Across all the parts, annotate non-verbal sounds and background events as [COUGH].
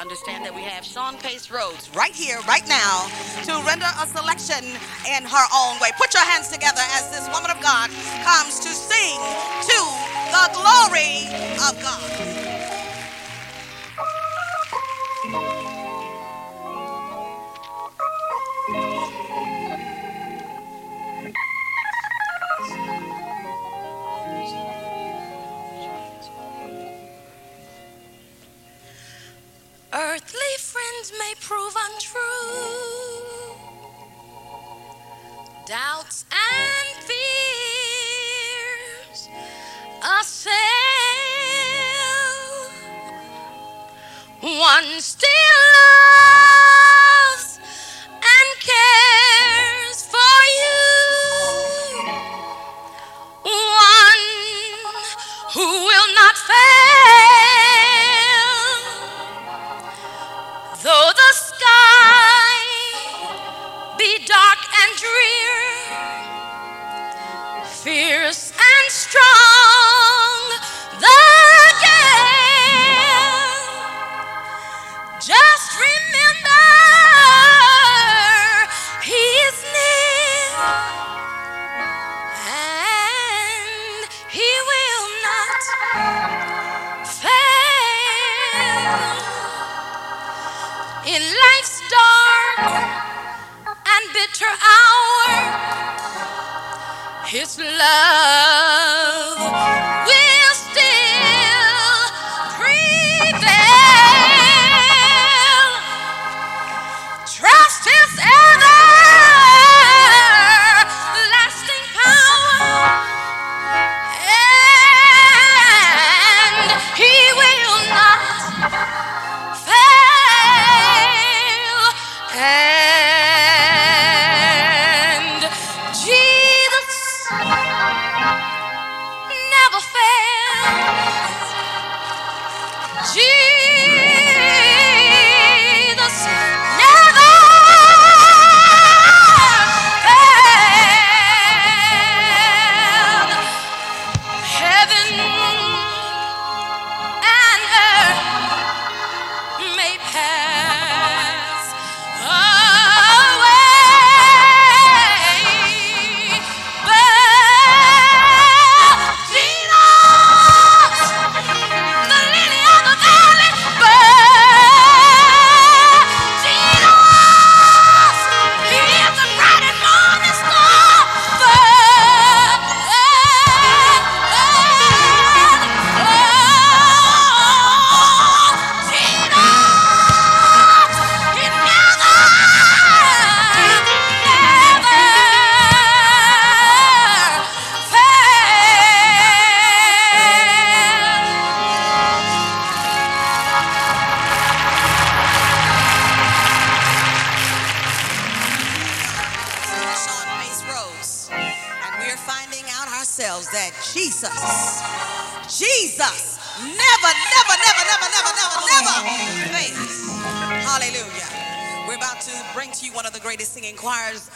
understand that we have Shun Pace Rhodes right here, right now, to render a selection in her own way. Put your hands together as this woman of God comes to sing to the glory of God. Prove untrue. Doubts and fears assail. One still loves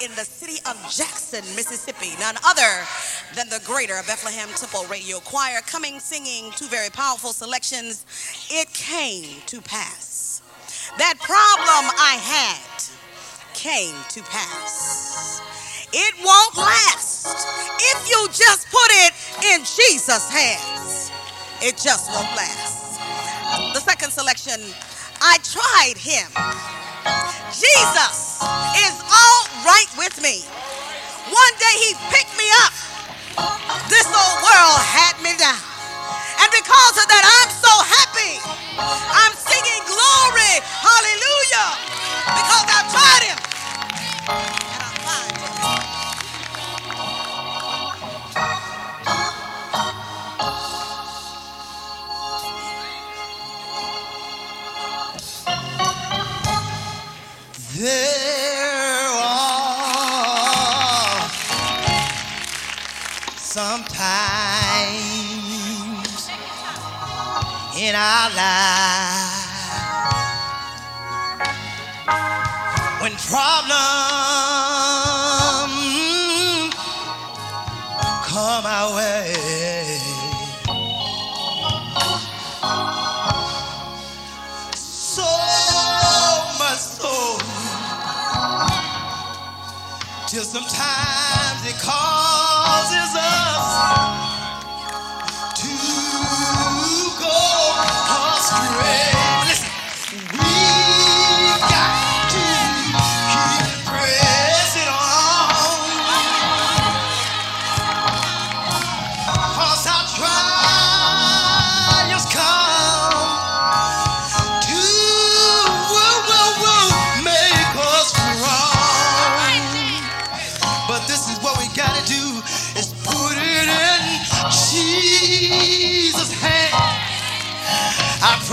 in the city of Jackson, Mississippi. None other than the greater Bethlehem Temple Radio Choir coming singing two very powerful selections. It came to pass. That problem I had came to pass. It won't last if you just put it in Jesus' hands. It just won't last. The second selection, I tried him. Jesus is all right with me. One day he picked me up. This old world had me down. And because of that, I'm so happy. I'm singing glory. Hallelujah. Because I tried him. in our lives. When problems come our way, so much so till sometimes it causes us. strength.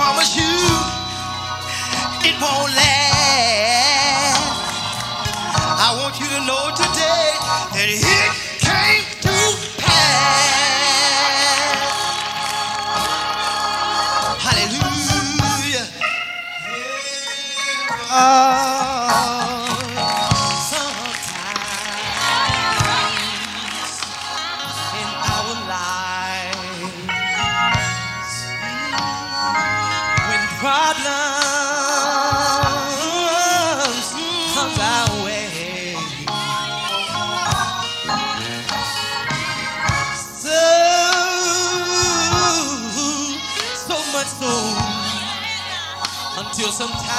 promise you it won't last. I want you to know today that it came to pass. Hallelujah. Uh. sometimes.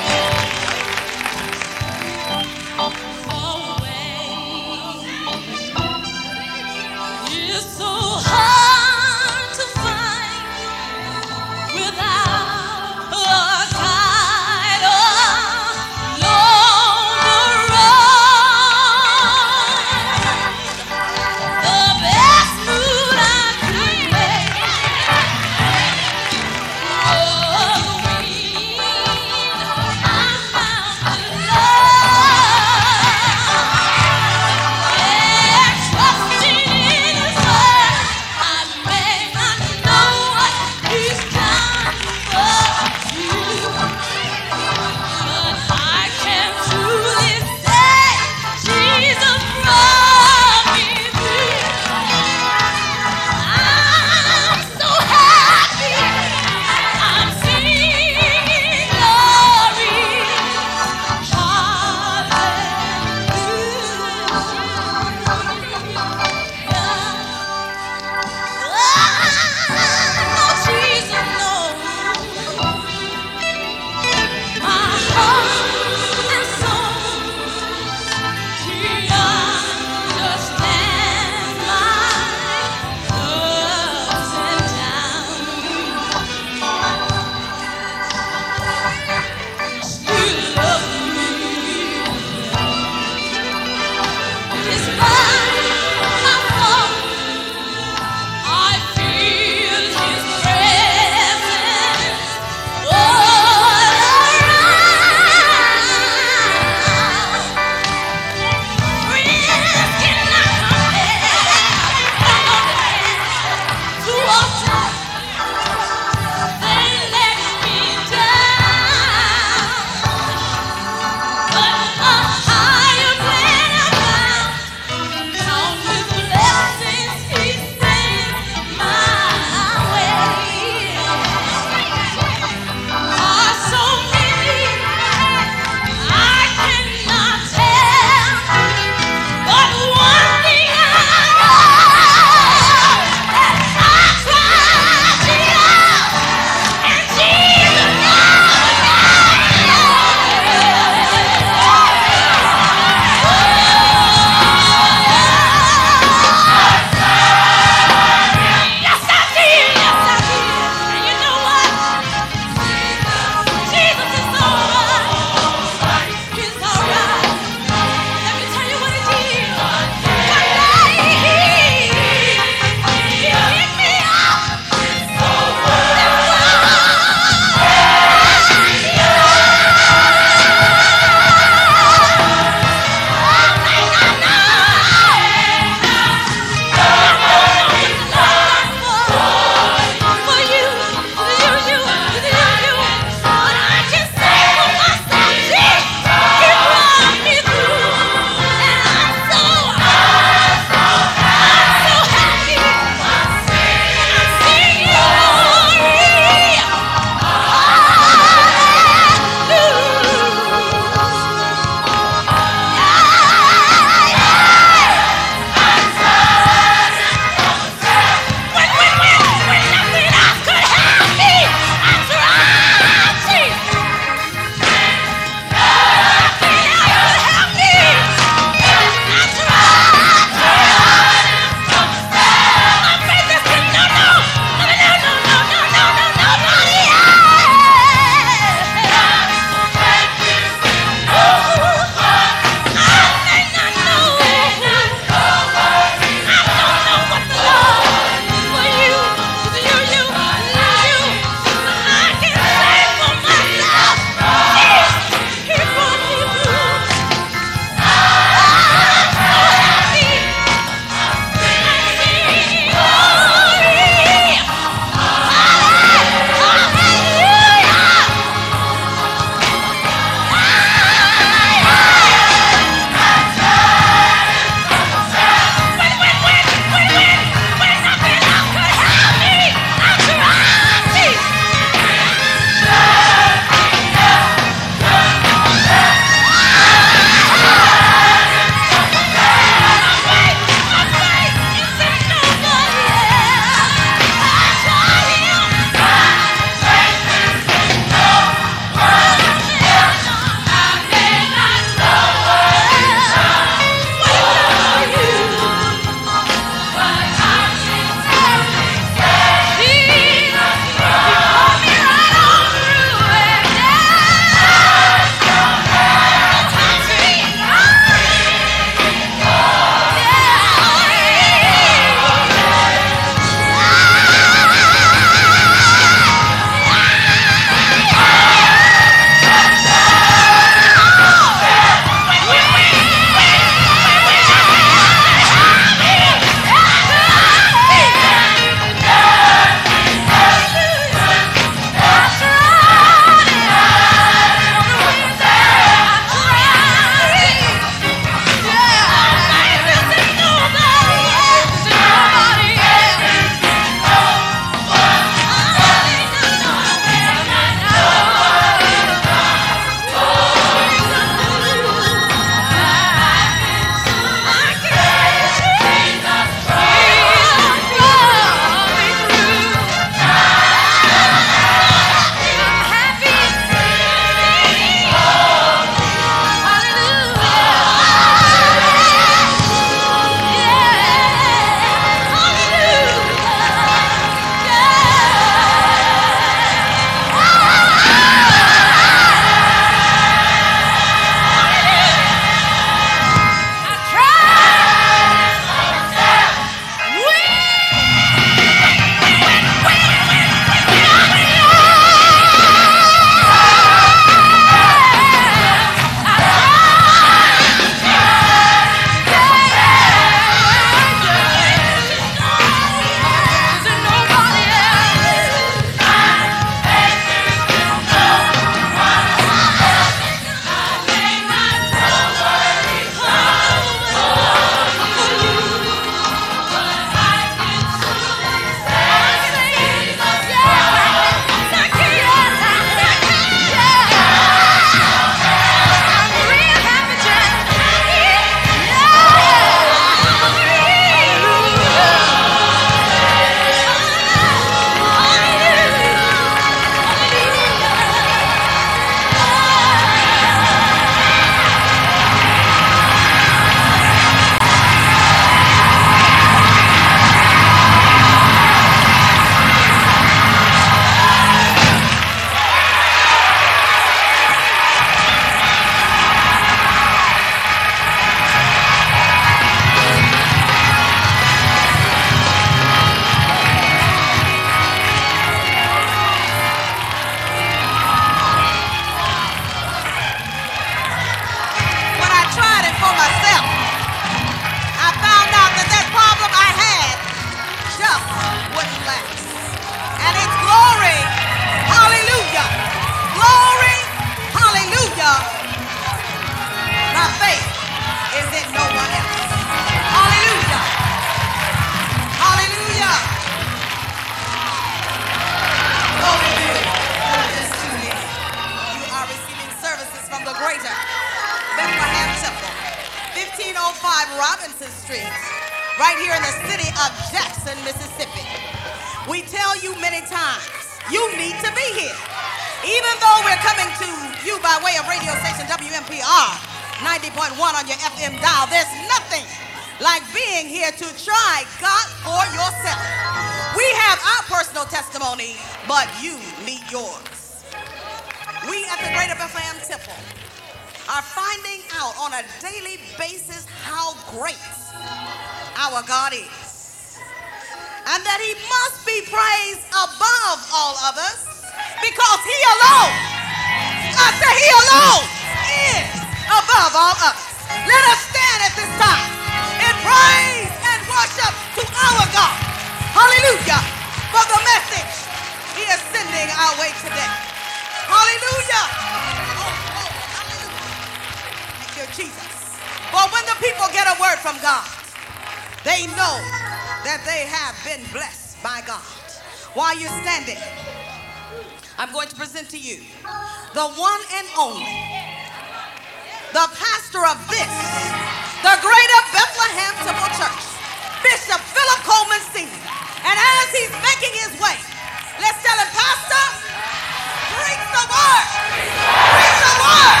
The word.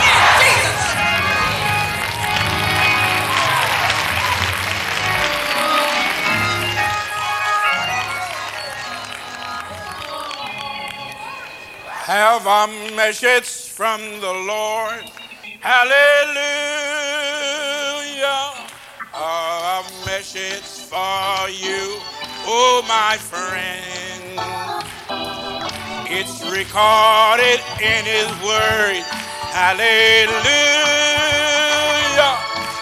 The in Jesus' have a message from the Lord. Hallelujah. A message for you, oh my friend. It's recorded in His Word. Hallelujah.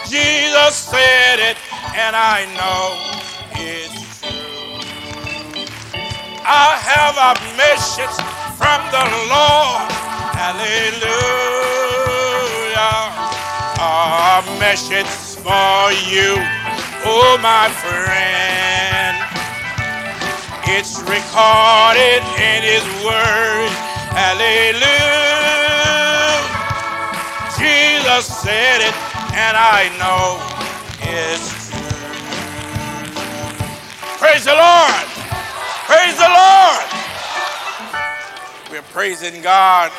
Jesus said it, and I know it's true. I have a message from the Lord. Hallelujah. A message for you, oh my friend. It's recorded in His Word. Hallelujah. Jesus said it, and I know it's true. Praise the Lord. Praise the Lord. We're praising God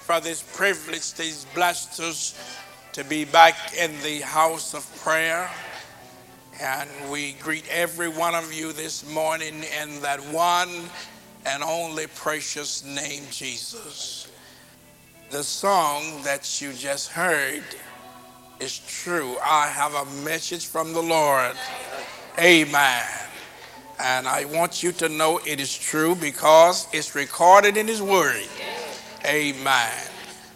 for this privilege that He's blessed us to be back in the house of prayer. And we greet every one of you this morning in that one and only precious name, Jesus. The song that you just heard is true. I have a message from the Lord. Amen. And I want you to know it is true because it's recorded in His Word. Amen.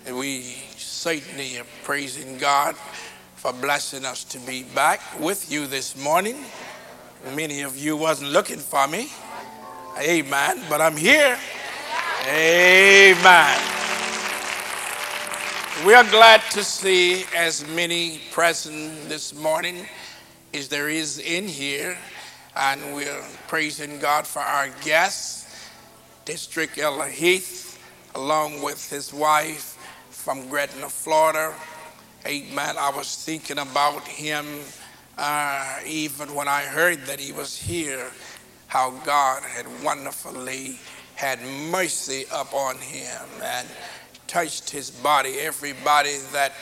And we certainly are praising God for blessing us to be back with you this morning. Many of you wasn't looking for me. Amen. But I'm here. Amen. We are glad to see as many present this morning as there is in here. And we're praising God for our guests, District Elder Heath, along with his wife from Gretna, Florida. Amen. I was thinking about him uh, even when I heard that he was here, how God had wonderfully had mercy upon him and touched his body. Everybody that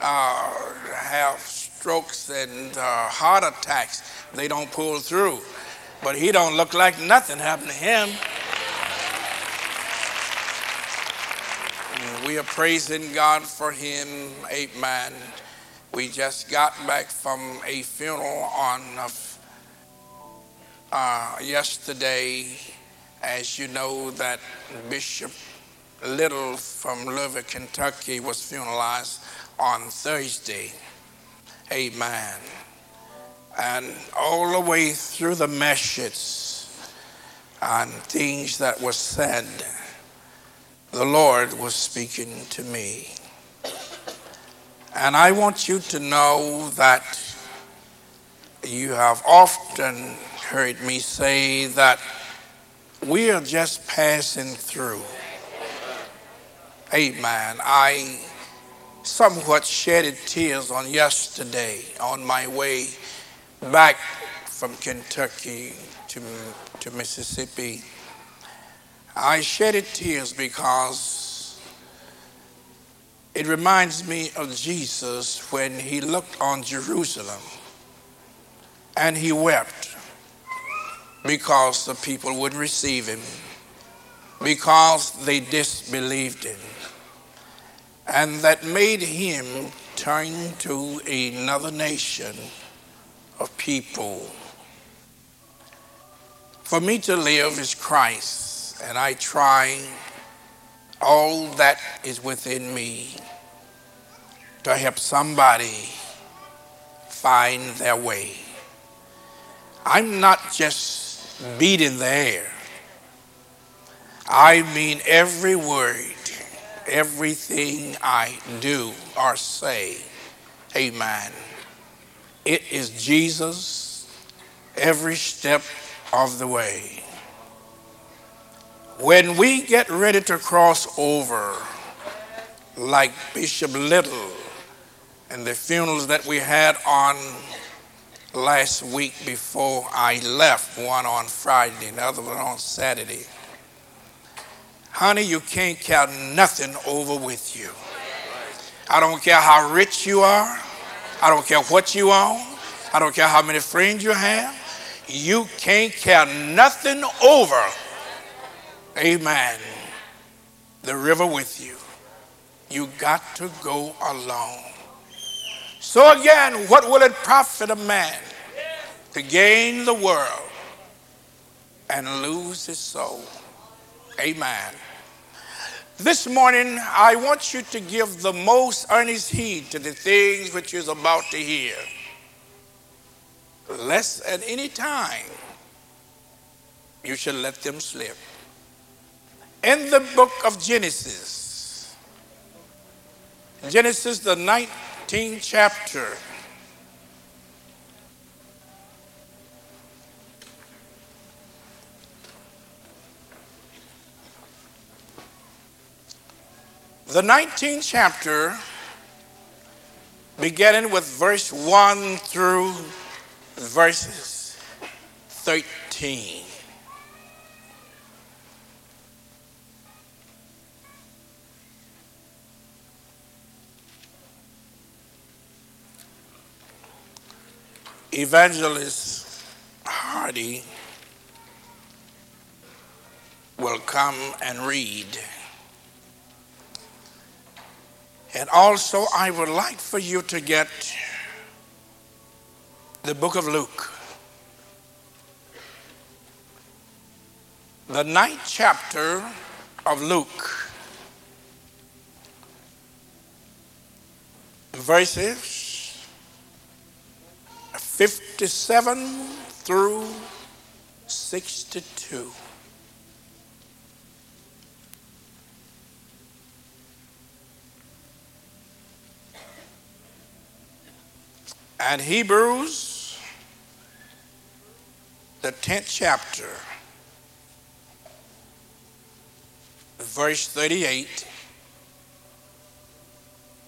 uh, have strokes and uh, heart attacks, they don't pull through. But he don't look like nothing happened to him. We are praising God for him. Amen. We just got back from a funeral on uh, yesterday. As you know, that Bishop Little from Louisville, Kentucky was funeralized on Thursday. Amen. And all the way through the messages and things that were said, the Lord was speaking to me. And I want you to know that you have often heard me say that we are just passing through. Amen. I somewhat shedded tears on yesterday on my way back from Kentucky to, to Mississippi. I shedded tears because it reminds me of Jesus when he looked on Jerusalem and he wept because the people wouldn't receive him, because they disbelieved him. And that made him turn to another nation of people. For me to live is Christ, and I try all that is within me to help somebody find their way. I'm not just beating the air. I mean every word, everything I do or say. Amen. It is Jesus every step of the way. When we get ready to cross over, like Bishop Little and the funerals that we had on last week before I left, one on Friday and the one on Saturday. Honey, you can't carry nothing over with you. I don't care how rich you are. I don't care what you own. I don't care how many friends you have. You can't carry nothing over. Amen. The river with you. You got to go alone. So again, what will it profit a man to gain the world and lose his soul? Amen. This morning, I want you to give the most earnest heed to the things which you're about to hear. Lest at any time you should let them slip. In the book of Genesis, Genesis, the 19th chapter, The 19th chapter, beginning with verse 1 through verses 13. Evangelist Hardy will come and read. And also, I would like for you to get the book of Luke, the ninth chapter of Luke, verses 57 through 62. And Hebrews, the 10th chapter, verse 38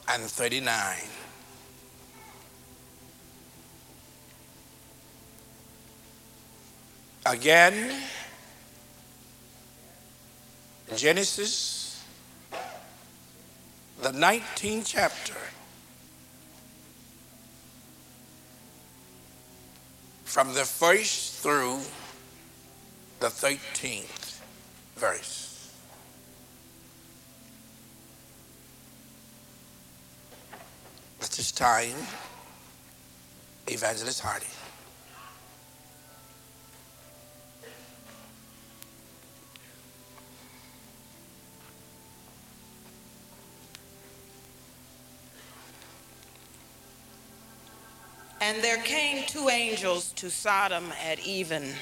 and 39. Again, Genesis, the 19th chapter, from the first through the 13th verse. At this time, Evangelist Hardy. And there came two angels to Sodom at even,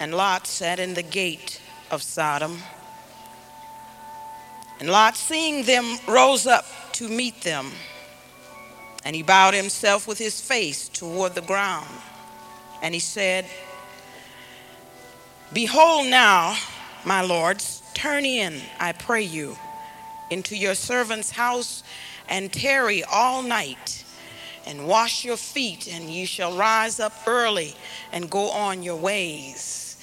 and Lot sat in the gate of Sodom. And Lot, seeing them, rose up to meet them, and he bowed himself with his face toward the ground. And he said, Behold now, my lords, turn in, I pray you, into your servant's house and tarry all night and wash your feet, and ye shall rise up early and go on your ways.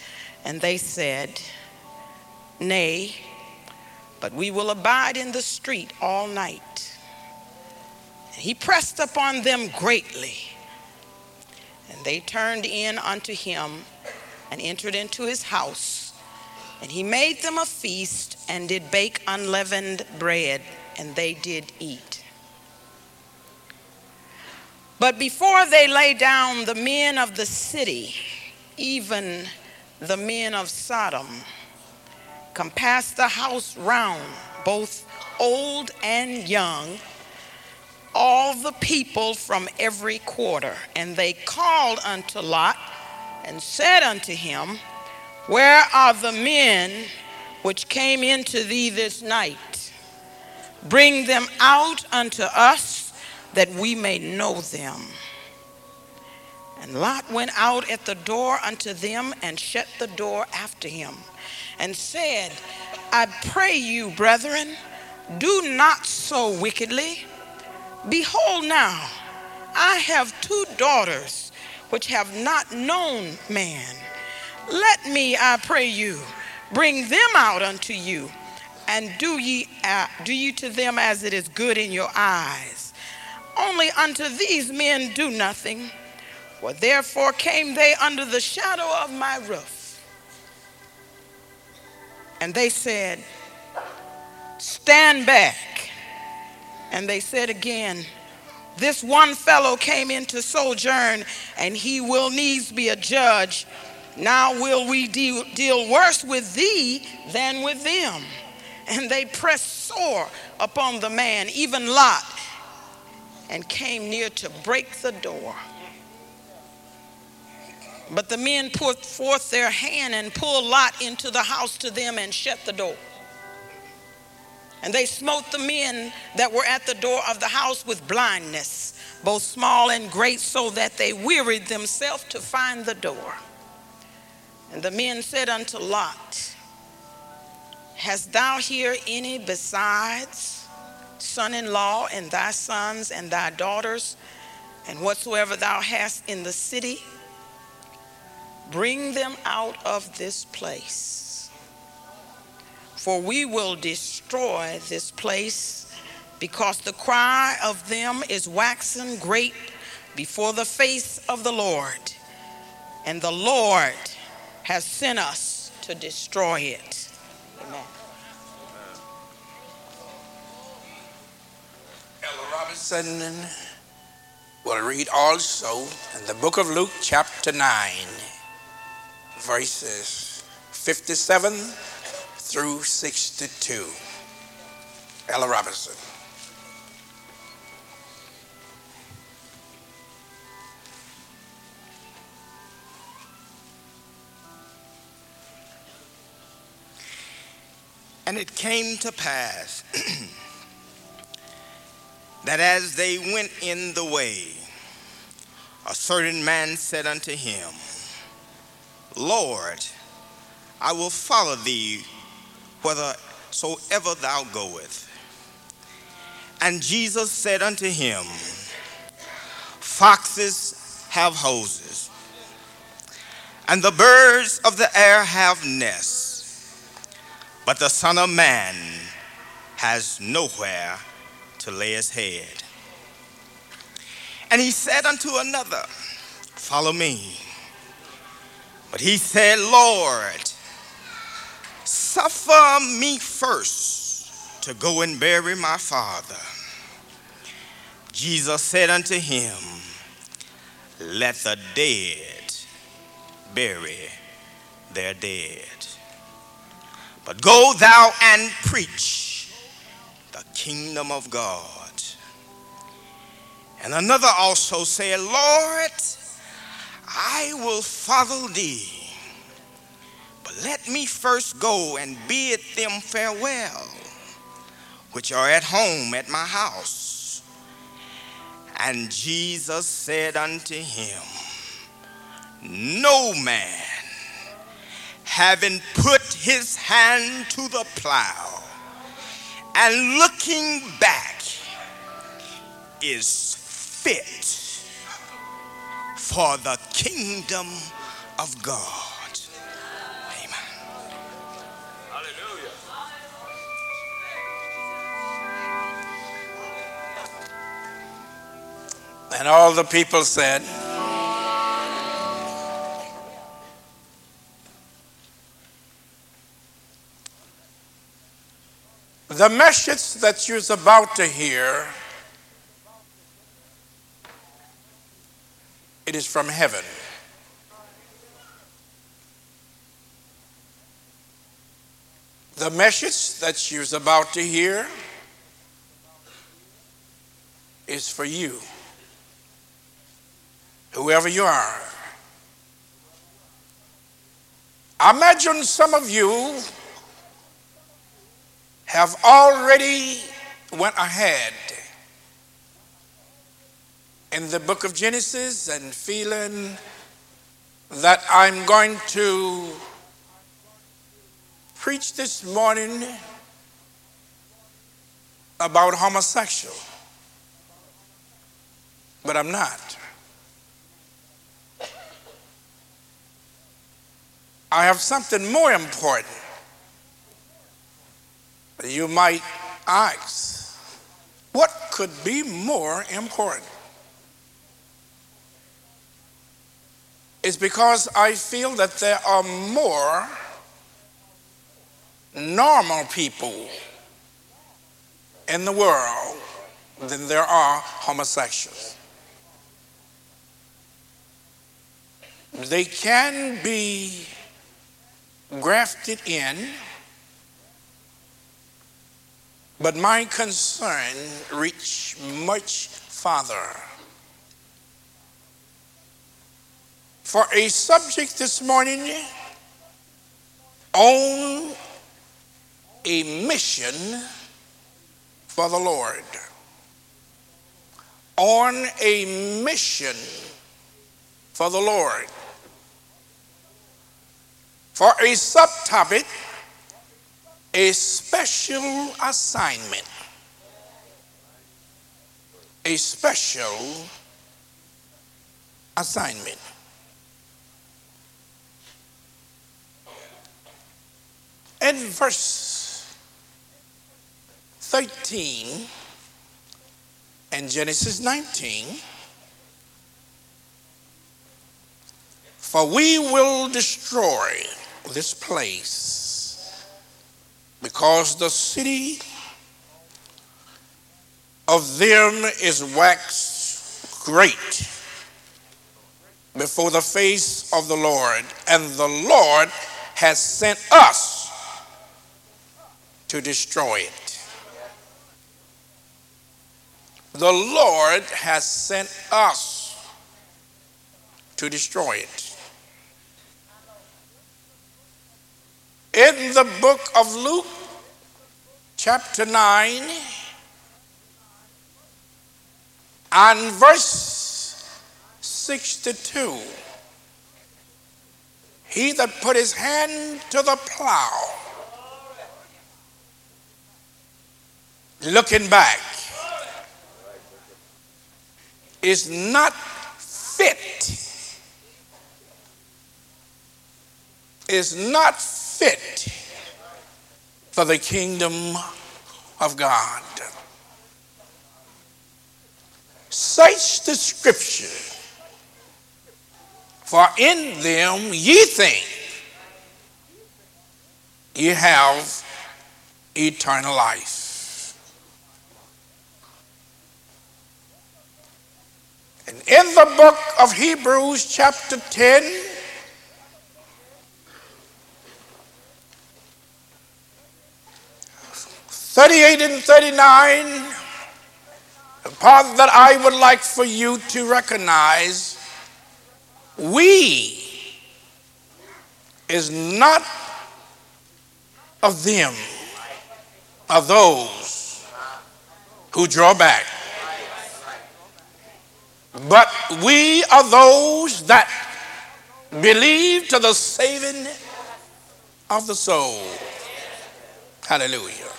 And they said, Nay, but we will abide in the street all night. And he pressed upon them greatly. And they turned in unto him and entered into his house. And he made them a feast and did bake unleavened bread, and they did eat. But before they lay down, the men of the city, even the men of Sodom, compassed the house round, both old and young, all the people from every quarter. And they called unto Lot and said unto him, Where are the men which came into thee this night? Bring them out unto us that we may know them. And Lot went out at the door unto them and shut the door after him and said, I pray you, brethren, do not so wickedly. Behold, now, I have two daughters which have not known man. Let me, I pray you, bring them out unto you, and do ye, uh, do ye to them as it is good in your eyes. Only unto these men do nothing, for therefore came they under the shadow of my roof. And they said, Stand back. And they said again, This one fellow came in to sojourn, and he will needs be a judge. Now will we deal, deal worse with thee than with them. And they pressed sore upon the man, even Lot, and came near to break the door. But the men put forth their hand and pulled Lot into the house to them and shut the door. And they smote the men that were at the door of the house with blindness, both small and great, so that they wearied themselves to find the door. And the men said unto Lot, Hast thou here any besides son in law and thy sons and thy daughters, and whatsoever thou hast in the city? Bring them out of this place. For we will destroy this place, because the cry of them is waxen great before the face of the Lord. And the Lord has sent us to destroy it. Ella Robinson will read also in the book of Luke, chapter 9, verses 57 through 62. Ella Robinson. And it came to pass [CLEARS THROAT] that as they went in the way, a certain man said unto him, Lord, I will follow thee whithersoever thou goest. And Jesus said unto him, Foxes have houses, and the birds of the air have nests but the Son of Man has nowhere to lay his head. And he said unto another, Follow me. But he said, Lord, suffer me first to go and bury my father. Jesus said unto him, Let the dead bury their dead. But go thou and preach kingdom of God. And another also said, Lord, I will follow thee. But let me first go and bid them farewell, which are at home at my house. And Jesus said unto him, No man having put his hand to the plow and looking back is fit for the kingdom of God. Amen. Hallelujah. And all the people said, The message that you're about to hear, it is from heaven. The message that you're about to hear is for you whoever you are. Imagine some of you have already went ahead in the book of Genesis and feeling that I'm going to preach this morning about homosexual. But I'm not. I have something more important. You might ask, what could be more important? It's because I feel that there are more normal people in the world than there are homosexuals. They can be grafted in, but my concern reach much farther. For a subject this morning on a mission for the Lord. On a mission for the Lord for a subtopic, a special assignment. A special assignment. In verse 13 and Genesis 19, for we will destroy this place because the city of them is waxed great before the face of the Lord, and the Lord has sent us to destroy it. The Lord has sent us to destroy it. In the book of Luke, chapter 9, and verse 62, he that put his hand to the plow, looking back, is not fit, is not fit for the kingdom of God. Search the scripture, for in them ye think ye have eternal life. And in the book of Hebrews, chapter 10, 38 and 39, the part that I would like for you to recognize, we is not of them, of those who draw back. But we are those that believe to the saving of the soul. Hallelujah.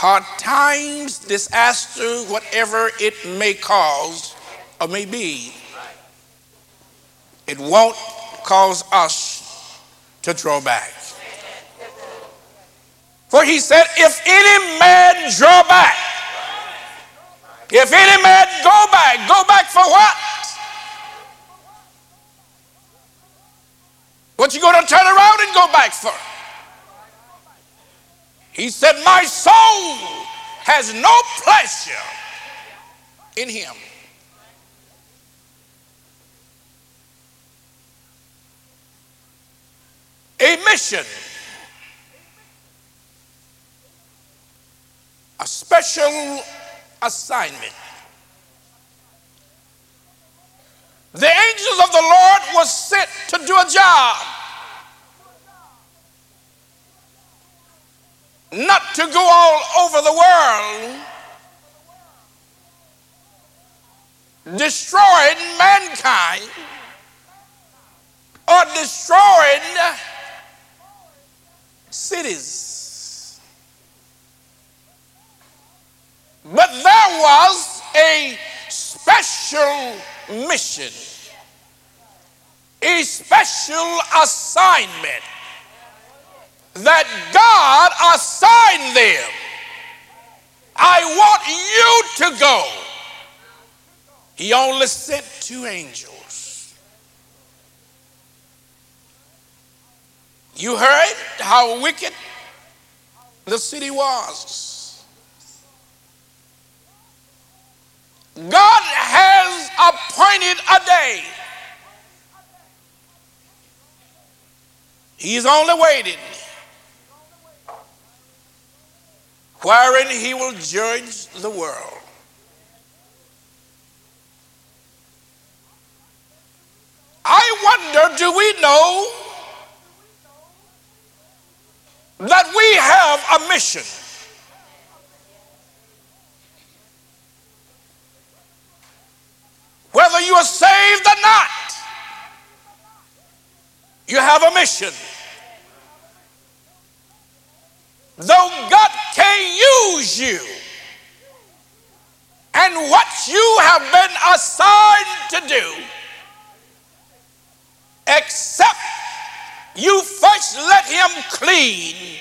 Hard times, disaster, whatever it may cause or may be, it won't cause us to draw back. For he said, if any man draw back, if any man go back, go back for what? What you to turn around and go back for? He said, My soul has no pleasure in him. A mission, a special assignment. The angels of the Lord was sent to do a job. Not to go all over the world destroying mankind or destroying cities. But there was a special mission, a special assignment that God assigned them. I want you to go. He only sent two angels. You heard how wicked the city was. God has appointed a day. He's only waiting wherein he will judge the world. I wonder do we know that we have a mission? Whether you are saved or not, you have a mission. Though God you, and what you have been assigned to do, except you first let Him clean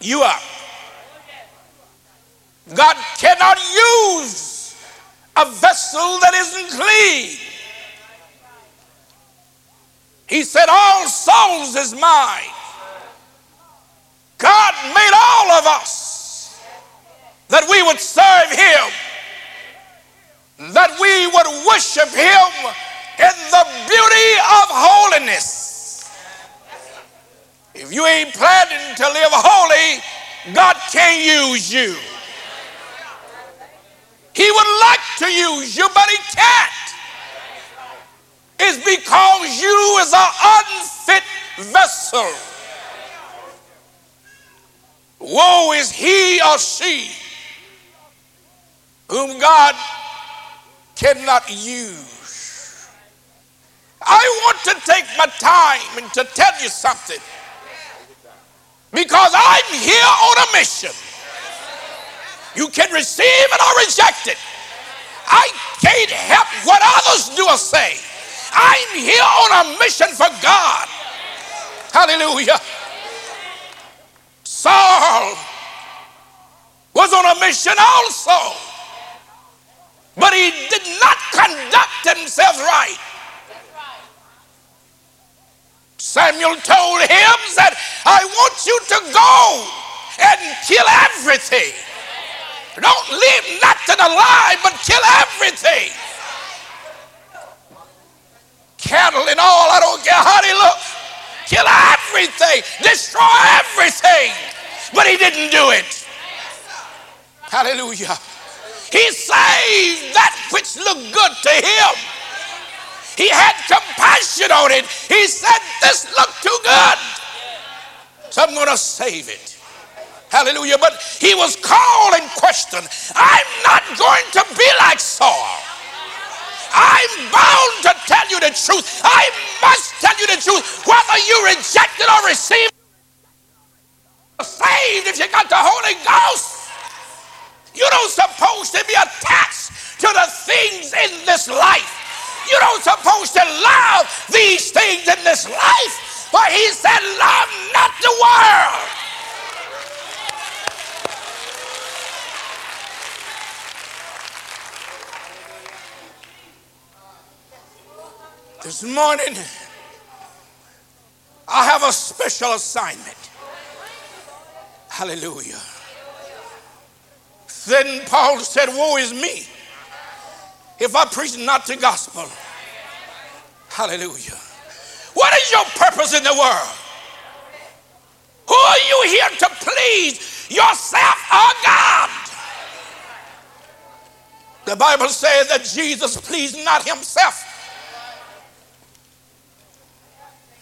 you up. God cannot use a vessel that isn't clean. He said, All souls is mine. God made all of us that we would serve Him, that we would worship Him in the beauty of holiness. If you ain't planning to live holy, God can't use you. He would like to use you, but He can't. It's because you is an unfit vessel. Woe is he or she whom God cannot use. I want to take my time and to tell you something because I'm here on a mission. You can receive it or reject it. I can't help what others do or say. I'm here on a mission for God. Hallelujah. Saul was on a mission also, but he did not conduct himself right. Samuel told him that I want you to go and kill everything. Don't leave nothing alive, but kill everything. Cattle and all, I don't care how they look. Kill everything, destroy everything. But he didn't do it. Hallelujah. He saved that which looked good to him. He had compassion on it. He said, This looked too good. So I'm going to save it. Hallelujah. But he was called and questioned. I'm not going to be like Saul. I'm bound to tell you the truth. I must tell you the truth. Whether you reject it or receive it, saved if you got the Holy Ghost. Don't supposed to be attached to the things in this life. You don't supposed to love these things in this life. But he said, love not the world. This morning, I have a special assignment. Hallelujah. Then Paul said, Woe is me if I preach not the gospel. Hallelujah. What is your purpose in the world? Who are you here to please, yourself or God? The Bible says that Jesus pleased not himself.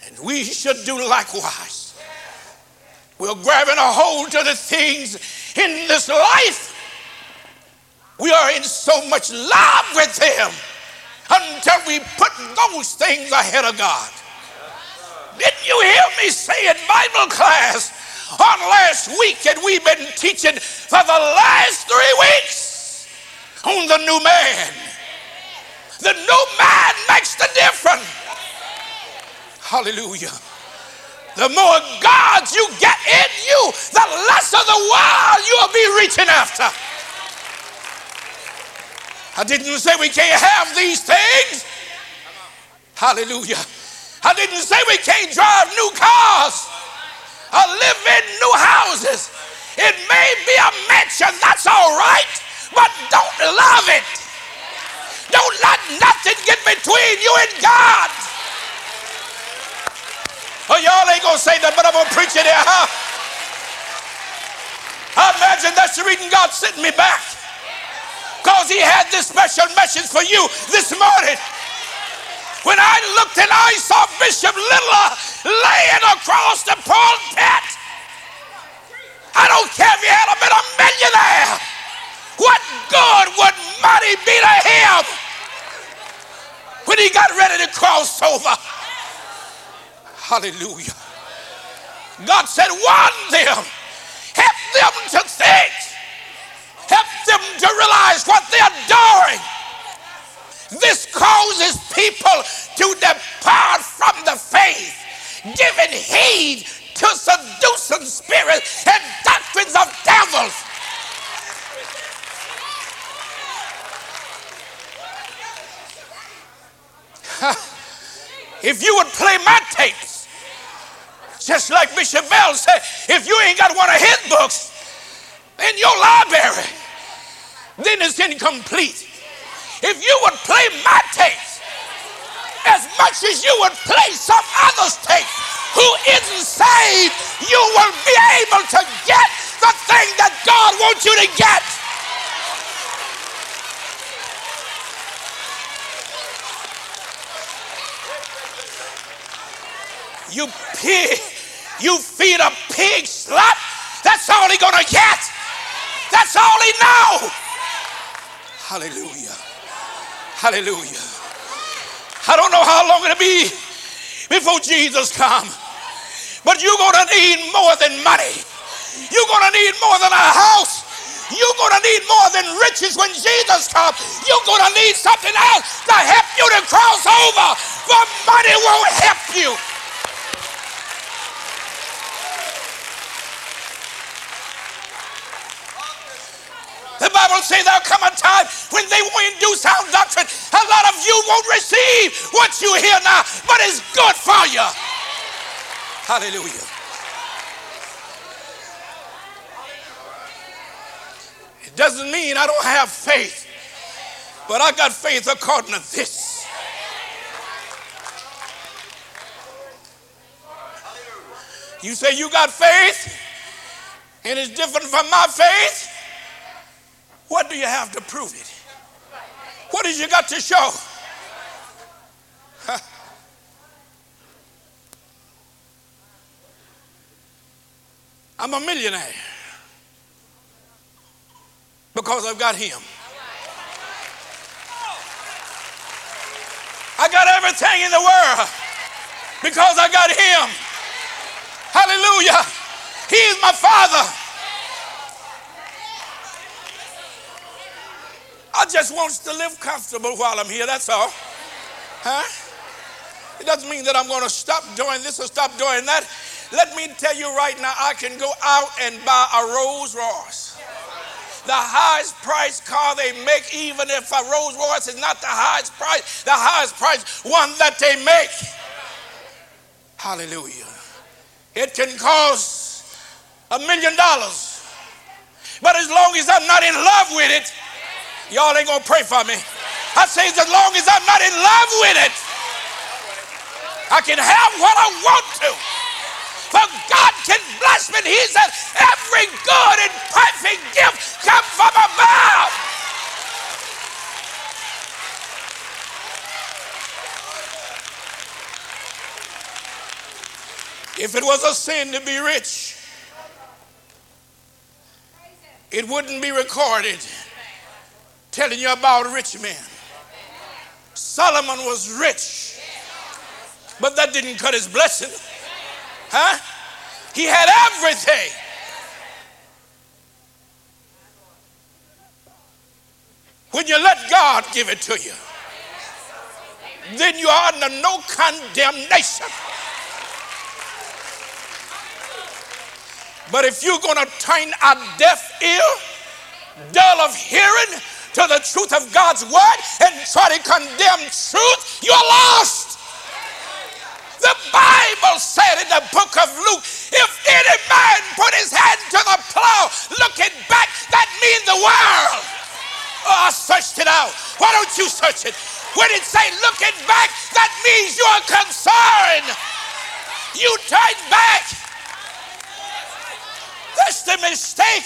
And we should do likewise. We're grabbing a hold to the things in this life. We are in so much love with Him until we put those things ahead of God. Didn't you hear me say in Bible class on last week? We've been teaching for the last three weeks on the new man. The new man makes the difference. Hallelujah. The more gods you get in you, the less of the world you'll be reaching after. I didn't say we can't have these things. Hallelujah. I didn't say we can't drive new cars or live in new houses. It may be a mansion, that's all right, but don't love it. Don't let nothing get between you and God. Oh, y'all ain't gonna say that, but I'm gonna preach it here, huh? I imagine that's the reason God sent me back. Because he had this special message for you this morning. When I looked and I saw Bishop Little laying across the pulpit, I don't care if he had been a millionaire. What good would money be to him when he got ready to cross over? Hallelujah. God said, warn them, help them to think, help them to realize what they're doing. This causes people to depart from the faith, giving heed to seducing spirits and doctrines of devils. if you would play my tapes, just like Bishop Bell said, if you ain't got one of his books in your library, then it's incomplete. If you would play my tapes as much as you would play some other's tapes who isn't saved, you will be able to get the thing that God wants you to get. You pig, you feed a pig slut, that's all he gonna get. That's all he know. Hallelujah. Hallelujah. I don't know how long it'll be before Jesus comes, But you're gonna need more than money. You're gonna need more than a house. You're gonna need more than riches when Jesus comes. You're gonna need something else to help you to cross over. But money won't help you. The Bible says there'll come a time when they won't do sound doctrine. A lot of you won't receive what you hear now, but it's good for you. Hallelujah. It doesn't mean I don't have faith, but I got faith according to this. You say you got faith, and it's different from my faith. What do you have to prove it? What has you got to show? [LAUGHS] I'm a millionaire because I've got him. I got everything in the world because I got him. Hallelujah. He is my father. I just want to live comfortable while I'm here, that's all. Huh? It doesn't mean that I'm going to stop doing this or stop doing that. Let me tell you right now, I can go out and buy a Rolls Royce. The highest price car they make, even if a Rolls Royce is not the highest price, the highest price one that they make. Hallelujah. It can cost a million dollars. But as long as I'm not in love with it, y'all ain't gonna pray for me. I say, as long as I'm not in love with it, I can have what I want to. For God can bless me. He said, every good and perfect gift comes from above. If it was a sin to be rich, it wouldn't be recorded telling you about rich men. Solomon was rich, but that didn't cut his blessing. Huh? He had everything. When you let God give it to you, then you are under no condemnation. But if you're going to turn a deaf ear, dull of hearing to the truth of God's word and try to condemn truth, you're lost. The Bible said in the book of Luke, if any man put his hand to the plow looking back, that means the world. Oh, I searched it out. Why don't you search it? When it say looking back, that means you're concerned. You turn back. That's the mistake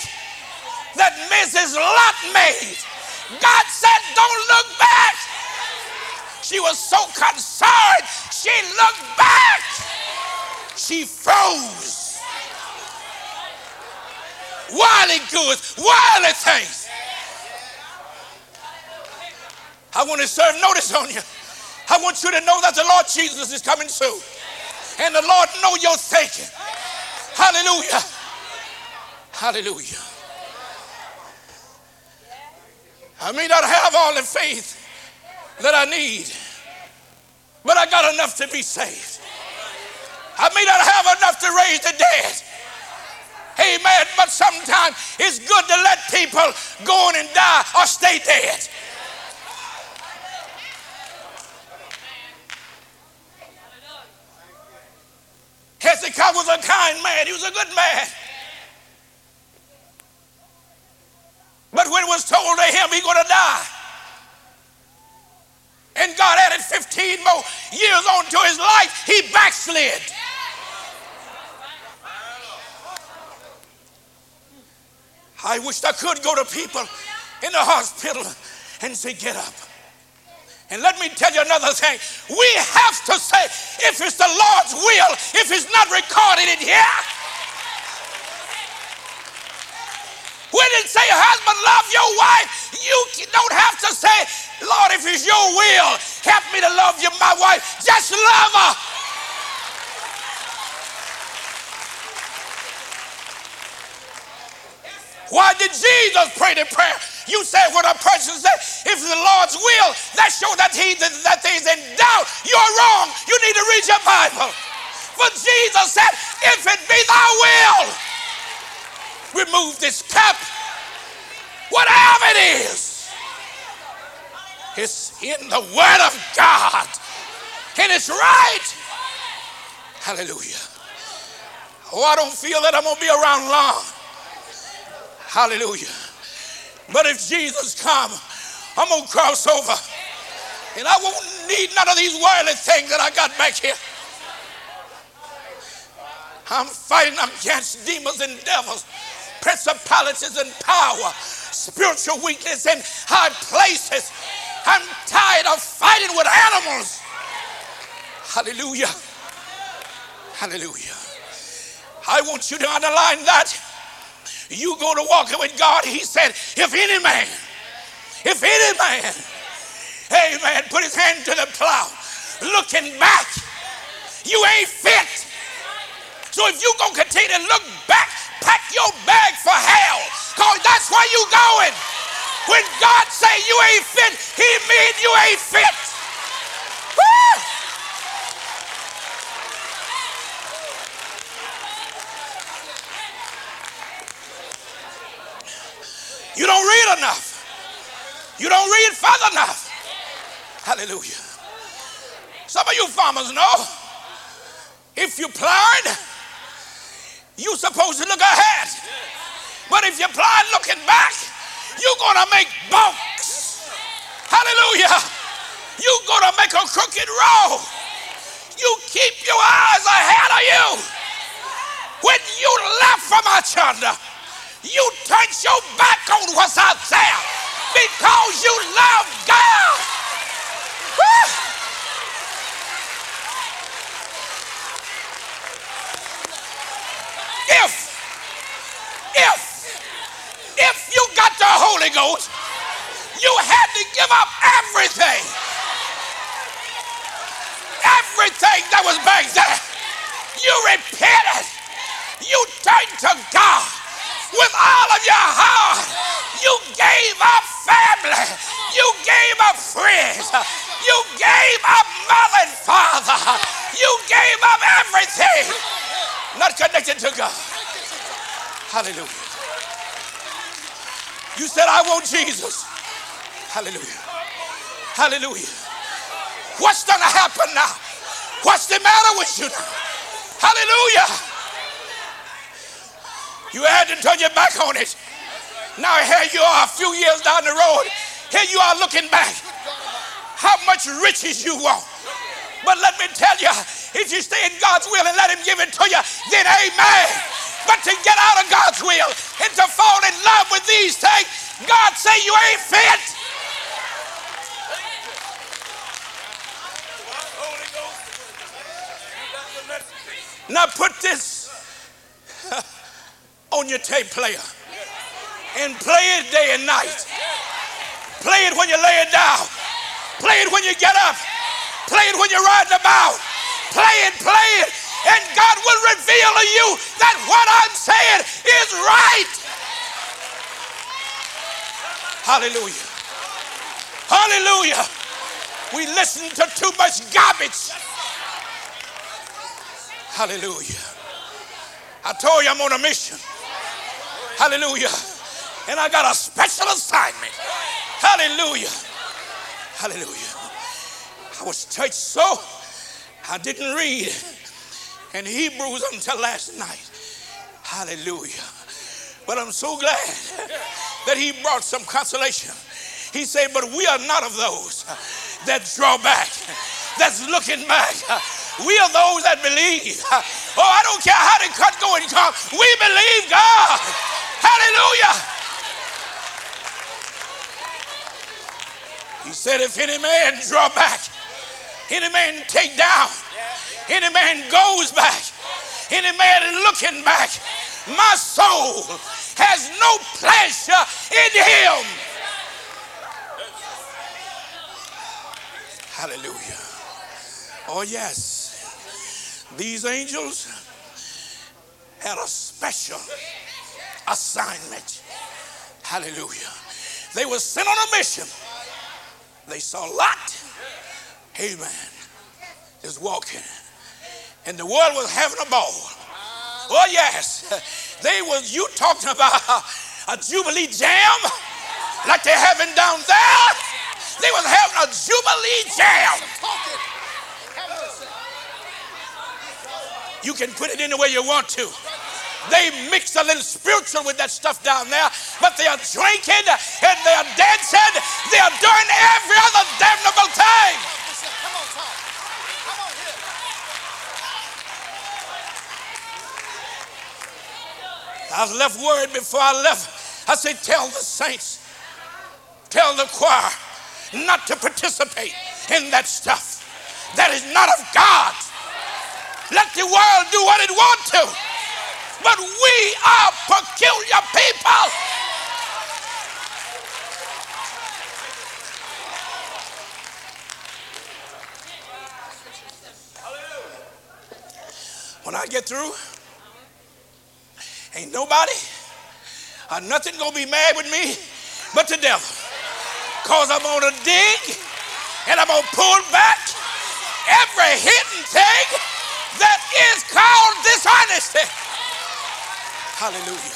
that Mrs. Lot made. God said, don't look back. She was so concerned, she looked back. She froze. Wildly goods, wildly things. I want to serve notice on you. I want you to know that the Lord Jesus is coming soon. And the Lord know your thinking. Hallelujah. Hallelujah. I may not have all the faith that I need, but I got enough to be saved. I may not have enough to raise the dead. Amen. But sometimes it's good to let people go on and die or stay dead. Hezekiah was a kind man, he was a good man. But when it was told to him he's going to die, and God added 15 more years onto his life, he backslid. I wish I could go to people in the hospital and say, Get up. And let me tell you another thing. We have to say, if it's the Lord's will, if it's not recorded in here, when it say husband love your wife, you don't have to say, Lord, if it's your will, help me to love you, my wife. Just love her. Why did Jesus pray the prayer? You said what a person said, if the Lord's will, that shows that he that he's in doubt. You're wrong. You need to read your Bible. For Jesus said, if it be thy will, remove this cup. Whatever it is. It's in the word of God. And it's right. Hallelujah. Oh, I don't feel that I'm gonna be around long. Hallelujah. But if Jesus come, I'm gonna cross over. And I won't need none of these worldly things that I got back here. I'm fighting against demons and devils, principalities and power, spiritual weakness in high places. I'm tired of fighting with animals. Hallelujah. Hallelujah. I want you to underline that. You go to walking with God, he said, if any man, if any man, amen, put his hand to the plow, looking back, you ain't fit. So if you gonna continue to look back, pack your bag for hell, cause that's where you going. When God say you ain't fit, he mean you ain't fit. Woo! You don't read enough. You don't read further enough. Hallelujah. Some of you farmers know if you plowed, you supposed to look ahead. But if you plowed looking back, you're gonna make bunks. Hallelujah. You're gonna make a crooked road. You keep your eyes ahead of you. When you left from each other, you turned your back on what's out there because you love God. Woo! If, if, if you got the Holy Ghost, you had to give up everything. Everything that was back there. You repented. You turned to God with all of your heart. You gave up family. You gave up friends. You gave up mother and father. You gave up everything not connected to God. Hallelujah. You said, I want Jesus. Hallelujah. Hallelujah. What's going to happen now? What's the matter with you now? Hallelujah. You had to turn your back on it. Now here you are a few years down the road. Here you are looking back. How much riches you want. But let me tell you, if you stay in God's will and let him give it to you, then amen. But to get out of God's will and to fall in love with these things, God say you ain't fit. Now put this [LAUGHS] on your tape player and play it day and night. Play it when you lay it down. Play it when you get up. Play it when you're riding about. Play it, play it. And God will reveal to you that what I'm saying is right. Hallelujah. Hallelujah. We listen to too much garbage. Hallelujah. I told you I'm on a mission. Hallelujah. And I got a special assignment. Hallelujah. Hallelujah. I was touched so I didn't read in Hebrews until last night. Hallelujah. But I'm so glad that he brought some consolation. He said, But we are not of those that draw back, that's looking back. We are those that believe. Oh, I don't care how the cut go and come. We believe God. Hallelujah. He said, If any man draw back, any man take down, any man goes back, any man looking back, my soul has no pleasure in him. Hallelujah. Oh, yes. These angels had a special assignment. Hallelujah. They were sent on a mission. They saw a Lot. Amen. Just walking. And the world was having a ball. Oh, yes. They was you talking about a Jubilee jam like they're having down there. They was having a Jubilee jam. You can put it any way you want to. They mix a little spiritual with that stuff down there, but they are drinking and they are dancing. They are doing every other damnable thing. I left word before I left. I said, tell the saints, tell the choir not to participate in that stuff. That is not of God. Let the world do what it wants to. But we are peculiar people. When I get through, ain't nobody or nothing gonna be mad with me but the devil. Because I'm to dig and I'm to pull back every hidden thing that is called dishonesty. Hallelujah.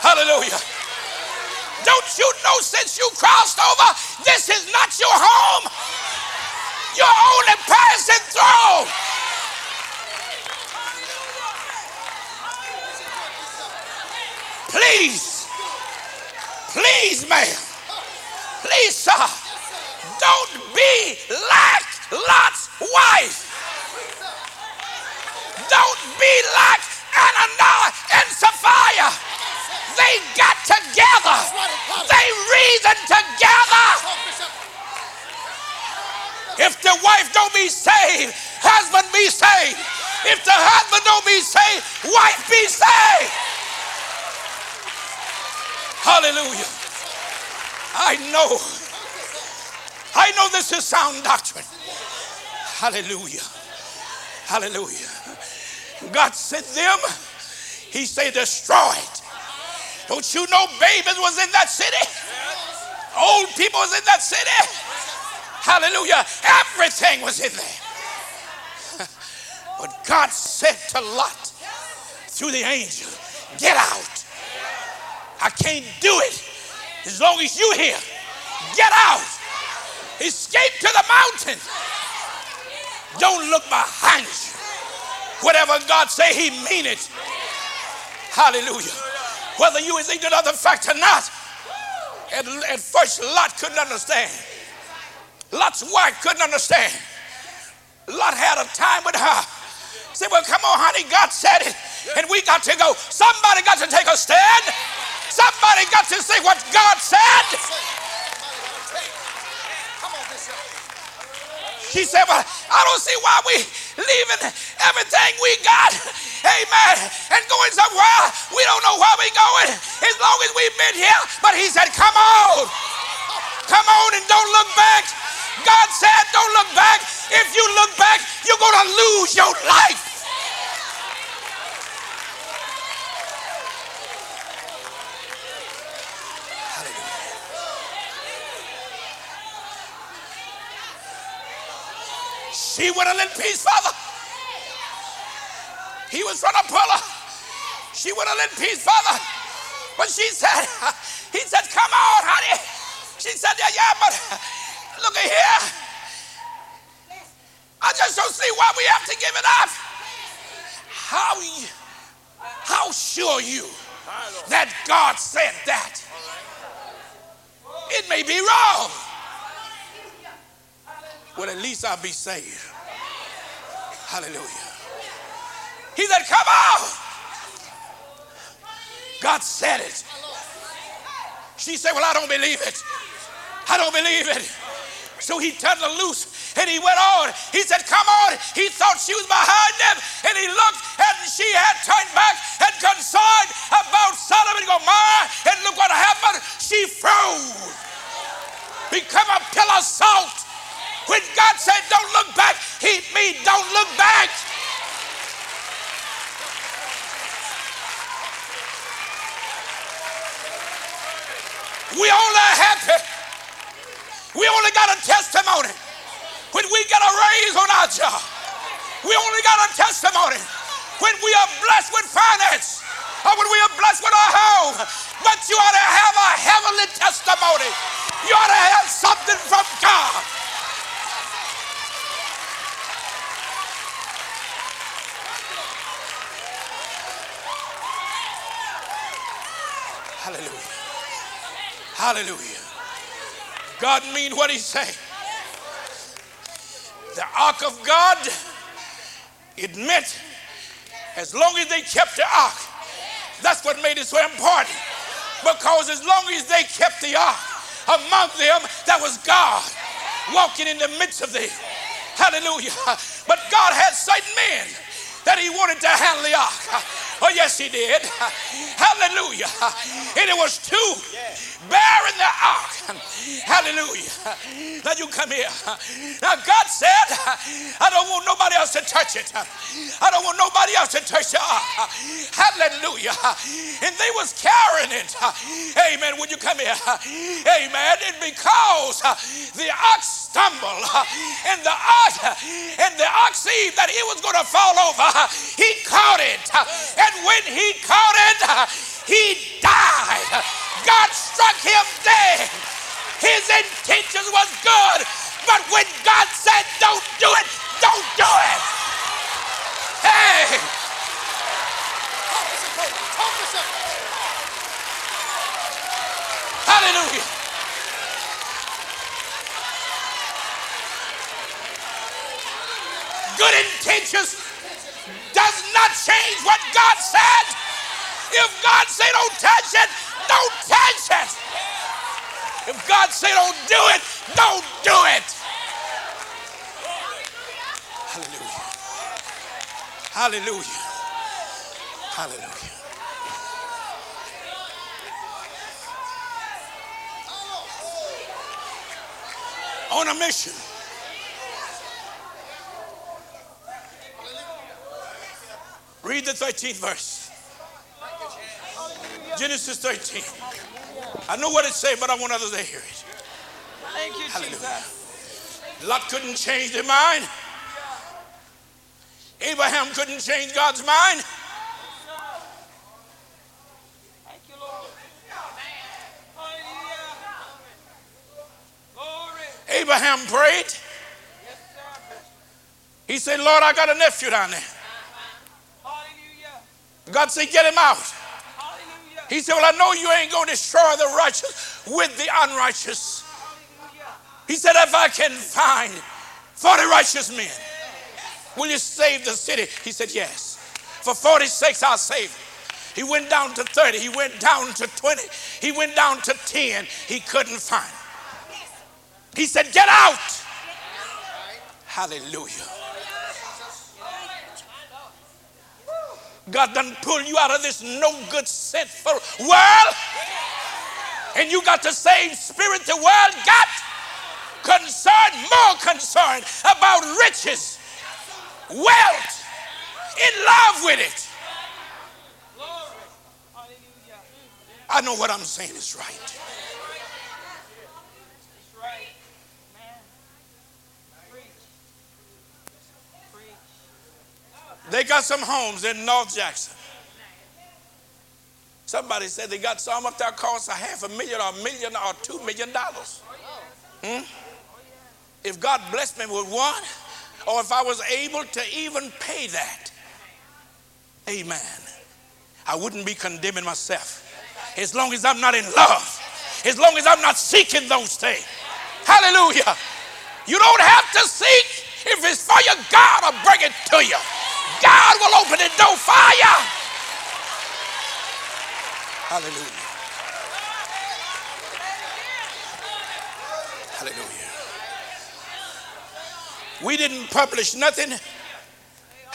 Hallelujah. Don't you know since you crossed over, this is not your home? You're only passing through. Please, please, ma'am, please, sir, don't be like Lot's wife. Don't be like Ananias and Sapphira. They got together. They reasoned together. If the wife don't be saved, husband be saved. If the husband don't be saved, wife be saved. Hallelujah. I know. I know this is sound doctrine. Hallelujah. Hallelujah. God sent them. He said, destroy it. Don't you know babies was in that city? Old people was in that city. Hallelujah. Everything was in there. [LAUGHS] But God said to Lot through the angel, get out. I can't do it as long as you're here. Get out. Escape to the mountain. Don't look behind you. Whatever God say, he mean it. Hallelujah. Whether you is ignorant of the fact or not. At, at first, Lot couldn't understand. Lot's wife couldn't understand. Lot had a time with her. Said, well, come on, honey, God said it, and we got to go. Somebody got to take a stand. Somebody got to say what God said. She said, Well, I don't see why we leaving everything we got, amen, and going somewhere. We don't know where we're going as long as we've been here. But he said, Come on. Come on and don't look back. God said, Don't look back. If you look back, you're going to lose your life. She would have let peace, Father. He was trying to pull her. She would have let peace, Father. But she said, [LAUGHS] he said, come on, honey. She said, yeah, yeah, but look at here. I just don't see why we have to give it up. How, how sure you that God said that? It may be wrong. Well, at least I'll be saved. Hallelujah. He said, Come on. God said it. She said, Well, I don't believe it. I don't believe it. So he turned her loose and he went on. He said, Come on. He thought she was behind him and he looked and she had turned back and concerned about Sodom and Gomorrah. And look what happened. She froze, become a pillar of salt. When God said, Don't look back, he mean don't look back. We only happy. We only got a testimony when we get a raise on our job. We only got a testimony when we are blessed with finance or when we are blessed with our home. But you ought to have a heavenly testimony. You ought to have something from God. Hallelujah. Hallelujah. God mean what he say. The ark of God, it meant as long as they kept the ark, that's what made it so important. Because as long as they kept the ark, among them that was God walking in the midst of them. Hallelujah. But God had certain men that he wanted to handle the ark. Oh, yes, he did. [LAUGHS] Hallelujah. And it was two bearing the ark. Hallelujah. Now you come here. Now God said, I don't want nobody else to touch it. I don't want nobody else to touch the ark. Hallelujah. And they was carrying it. Amen. Would you come here? Amen. And because the ox stumbled and the ox and the ox see that he was going to fall over, he caught it. And when he caught it, he died. God struck him dead. His intentions was good, but when God said don't do it, don't do it. Hey. Hallelujah. Good intentions does not change what God said. If God say don't touch it, don't touch it. If God say don't do it, don't do it. Hallelujah. Hallelujah. Hallelujah. On a mission. Read the 13th verse. Genesis 13. I know what it say, but I want others to hear it. Thank you, Hallelujah. Jesus. Lot couldn't change their mind. Abraham couldn't change God's mind. Thank you, Lord. Abraham prayed. He said, Lord, I got a nephew down there. God said, get him out. He said, Well, I know you ain't going to destroy the righteous with the unrighteous. He said, If I can find 40 righteous men, will you save the city? He said, Yes. For 46, I'll save it. He went down to 30. He went down to 20. He went down to 10. He couldn't find it. He said, Get out. Hallelujah. God done pulled you out of this no good sinful world. And you got the same spirit the world got. Concerned, more concerned about riches, wealth, in love with it. I know what I'm saying is right. They got some homes in North Jackson. Somebody said they got some up there cost a half a million or a million or two million dollars. Hmm? If God blessed me with one, or if I was able to even pay that, amen, I wouldn't be condemning myself. As long as I'm not in love, as long as I'm not seeking those things. Hallelujah. You don't have to seek. If it's for you, God will bring it to you. God will open the door you. Hallelujah. Hallelujah. We didn't publish nothing.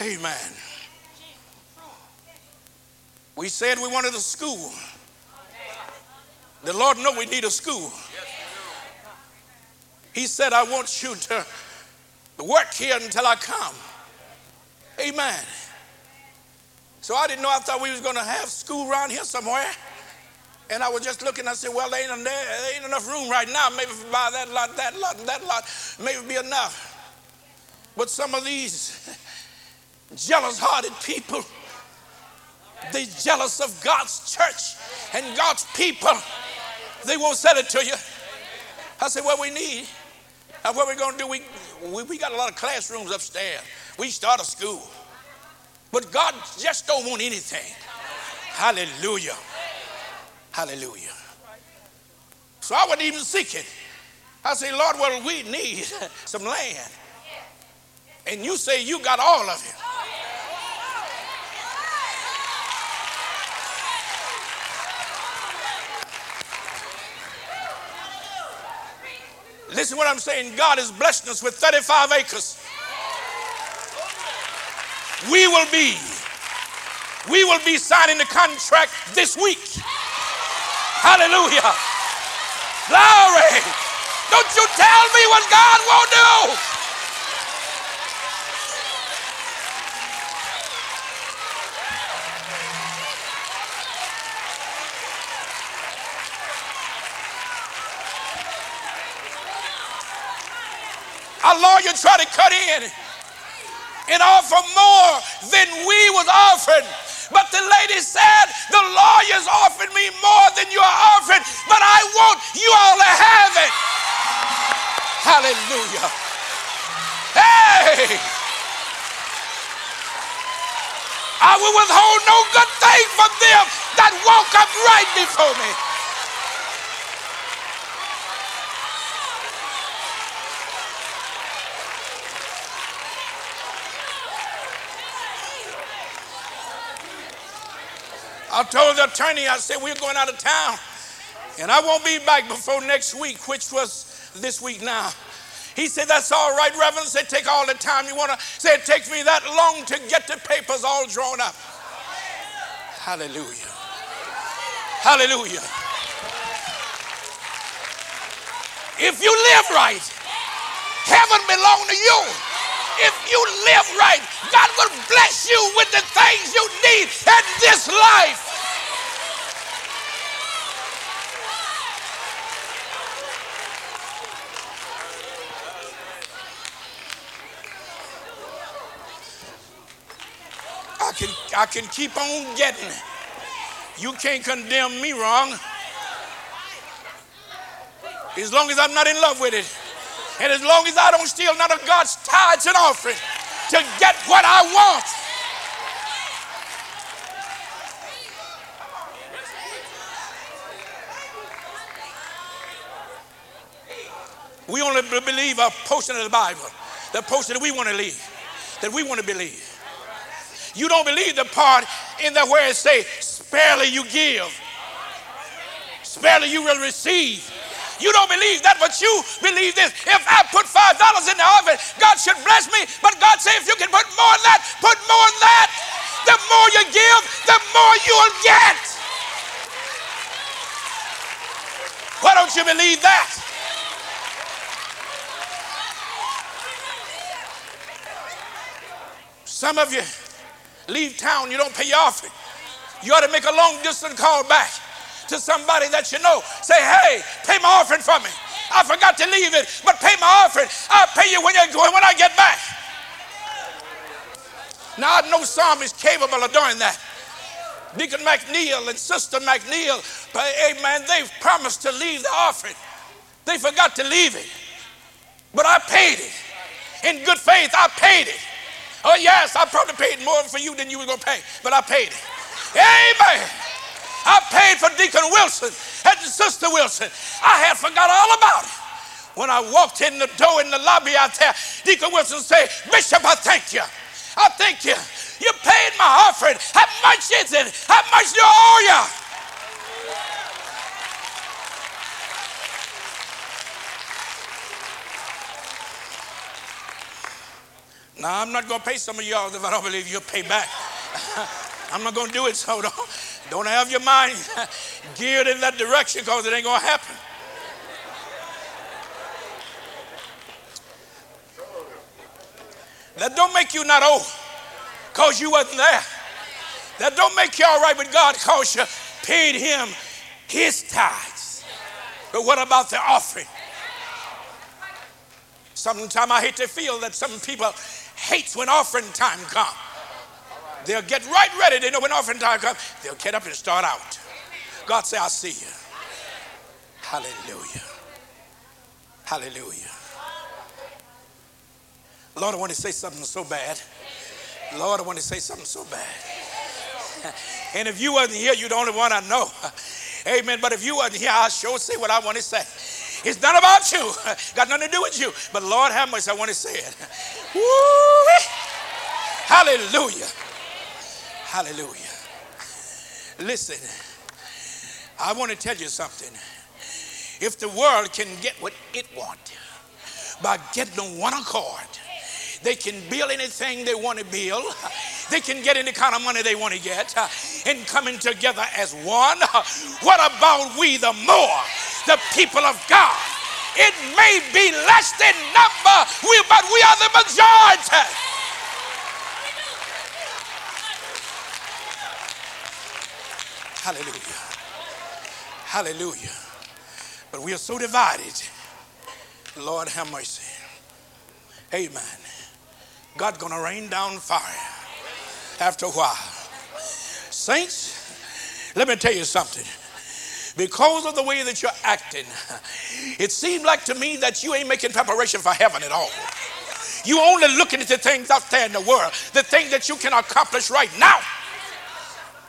Amen. We said we wanted a school. The Lord know we need a school. He said, I want you to work here until I come. Amen. So I didn't know. I thought we was going to have school around here somewhere. And I was just looking. I said, well, there ain't, there ain't enough room right now. Maybe if we buy that lot, that lot, that lot, maybe be enough. But some of these jealous-hearted people, they jealous of God's church and God's people. They won't sell it to you. I said, what we need, and what we're going to do, we, we, we got a lot of classrooms upstairs. We start a school. But God just don't want anything. Hallelujah. Hallelujah. So I wasn't even seeking. I say, Lord, well, we need [LAUGHS] some land. And you say you got all of it. Listen what I'm saying. God is blessing us with 35 acres. We will be We will be signing the contract this week. Hallelujah. Glory. Don't you tell me what God won't do. Our lawyer tried to cut in and offer more than we was offering. But the lady said, the lawyers offered me more than you are offering, but I want you all to have it. Hallelujah. Hey! I will withhold no good thing from them that walk upright before me. I told the attorney, I said, we're going out of town. And I won't be back before next week, which was this week now. He said, That's all right, Reverend. Said, Take all the time you want to. Said, It takes me that long to get the papers all drawn up. Hallelujah. Hallelujah. If you live right, heaven belongs to you. You live right, God will bless you with the things you need in this life. I can, I can keep on getting it. You can't condemn me wrong. As long as I'm not in love with it. And as long as I don't steal none of God's tithes and offerings to get what I want. We only believe a portion of the Bible, the portion that we want to believe, that we want to believe. You don't believe the part in there where it say, sparely you give, sparely you will receive. You don't believe that, but you believe this. If I put five dollars in the offering, God should bless me. But God said, if you can put more than that, put more than that. The more you give, the more you'll get. Why don't you believe that? Some of you leave town, you don't pay your offering. You ought to make a long distance call back to somebody that you know. Say, hey, pay my offering for me. I forgot to leave it, but pay my offering. I'll pay you when, you when I get back. Now, I know some is capable of doing that. Deacon McNeil and Sister McNeil, but amen, they've promised to leave the offering. They forgot to leave it. But I paid it. In good faith, I paid it. Oh, yes, I probably paid more for you than you were going to pay, but I paid it. Amen. I paid for Deacon Wilson and Sister Wilson. I had forgot all about it. When I walked in the door in the lobby out there, Deacon Wilson said, Bishop, I thank you. I thank you. You paid my offering. How much is it? How much do I owe you? Now, I'm not going to pay some of y'all if I don't believe you'll pay back. [LAUGHS] I'm not going to do it, so don't, don't have your mind [LAUGHS] geared in that direction because it ain't going to happen. That don't make you not old because you wasn't there. That don't make you all right with God because you paid him his tithes. But what about the offering? Sometimes I hate to feel that some people hates when offering time comes. They'll get right ready. They know when offering time comes, they'll get up and start out. God say, I see you. Hallelujah. Hallelujah. Lord, I want to say something so bad. Lord, I want to say something so bad. [LAUGHS] And if you wasn't here, you're the only one I know. [LAUGHS] Amen. But if you wasn't here, I'll sure say what I want to say. It's not about you. [LAUGHS] Got nothing to do with you. But Lord, how much I want to say it. Woo-wee. Hallelujah. Hallelujah. Listen, I want to tell you something. If the world can get what it wants by getting on one accord, they can build anything they want to build. they can get any kind of money they want to get uh, and coming together as one. Uh, what about we, the more, the people of God? It may be less than number, but we are the majority. Hallelujah. Hallelujah. But we are so divided. Lord have mercy. Amen. God gonna rain down fire after a while. Saints, let me tell you something. Because of the way that you're acting, it seemed like to me that you ain't making preparation for heaven at all. You only looking at the things out there in the world, the things that you can accomplish right now.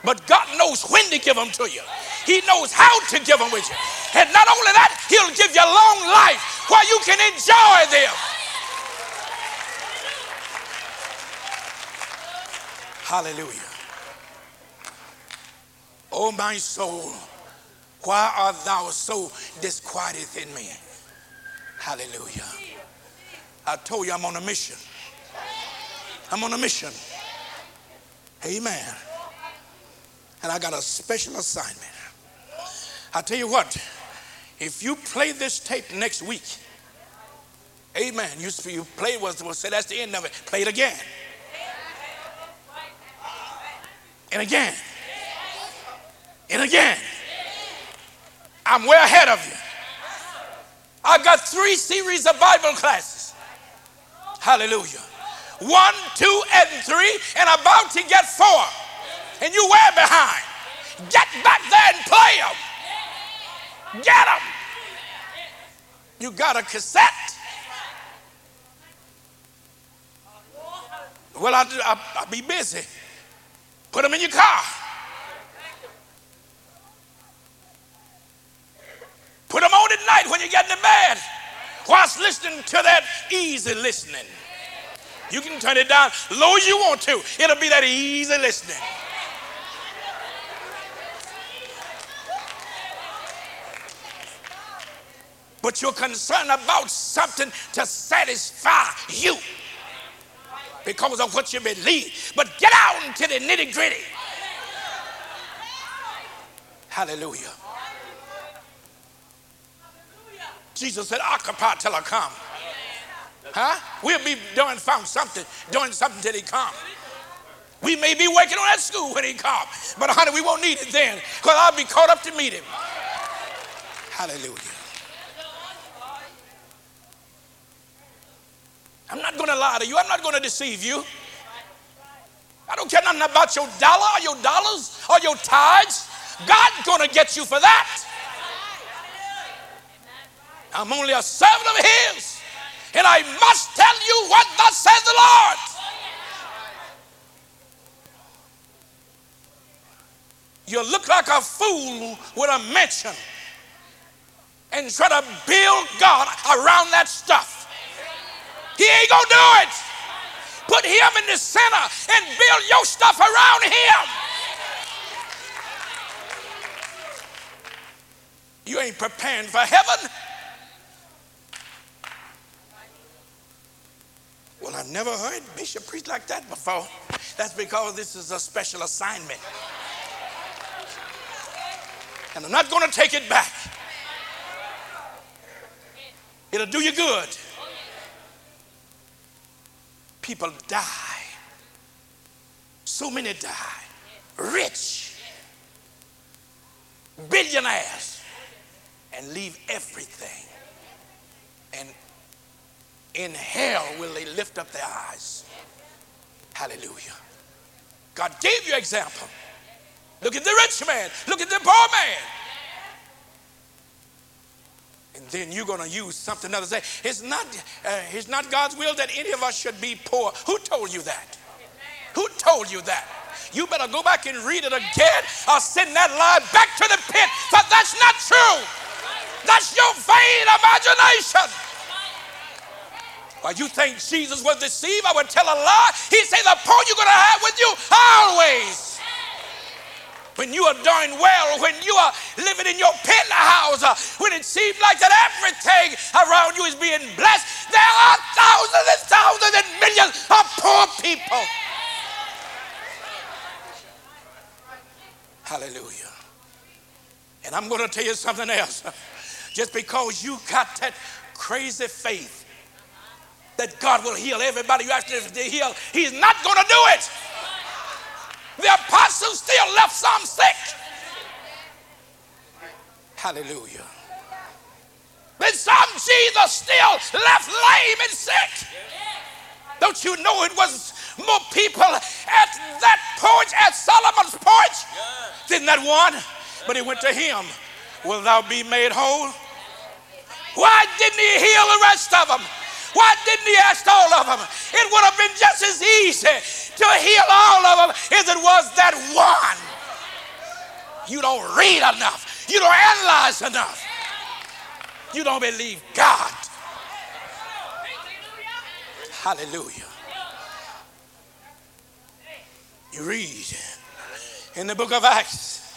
But God knows when to give them to you. He knows how to give them with you. And not only that, He'll give you a long life while you can enjoy them. Hallelujah. Oh, my soul, why art thou so disquieted in me? Hallelujah. I told you I'm on a mission. I'm on a mission. Amen. And I got a special assignment. I tell you what, if you play this tape next week, amen. You, you play was will say that's the end of it. Play it again. And again. And again. I'm way ahead of you. I've got three series of Bible classes. Hallelujah. One, two, and three, and about to get four. And you way behind. Get back there and play them. Get them. You got a cassette. Well, I, I, I'll be busy. Put them in your car. Put them on at night when you get in the bed, whilst listening to that easy listening. You can turn it down low as you want to. It'll be that easy listening. But you're concerned about something to satisfy you because of what you believe. But get out into the nitty gritty. Hallelujah. Jesus said, occupy till I come. Huh? We'll be doing something, doing something till he come. We may be working on that school when he come, but honey, we won't need it then because I'll be caught up to meet him. Hallelujah. I'm not going to lie to you. I'm not going to deceive you. I don't care nothing about your dollar or your dollars or your tithes. God's going to get you for that. I'm only a servant of His, and I must tell you what thus says the Lord. You look like a fool with a mansion and try to build God around that stuff. He ain't gonna do it. Put him in the center and build your stuff around him. You ain't preparing for heaven. Well, I've never heard Bishop preach like that before. That's because this is a special assignment. And I'm not going to take it back. It'll do you good. People die. So many die. Rich. Billionaires. And leave everything. And in hell will they lift up their eyes. Hallelujah. God gave you example. Look at the rich man. Look at the poor man. And then you're going to use something else. Say, it's not, uh, it's not God's will that any of us should be poor. Who told you that? Who told you that? You better go back and read it again I'll send that lie back to the pit. But that's not true. That's your vain imagination. Why you think Jesus was deceived? I would tell a lie. He said, The poor you're going to have with you always when you are doing well, when you are living in your penthouse, uh, when it seems like that everything around you is being blessed, there are thousands and thousands and millions of poor people. Hallelujah. And I'm going to tell you something else. Just because you got that crazy faith that God will heal everybody you ask him to heal, He's not going to do it. The apostles still left some sick. Hallelujah. But some Jesus still left lame and sick. Don't you know it was more people at that porch, at Solomon's porch, than that one? But he went to him. Will thou be made whole? Why didn't he heal the rest of them? Why didn't he ask all of them? It would have been just as easy to heal all of them as it was that one. You don't read enough. You don't analyze enough. You don't believe God. Hallelujah. You read in the book of Acts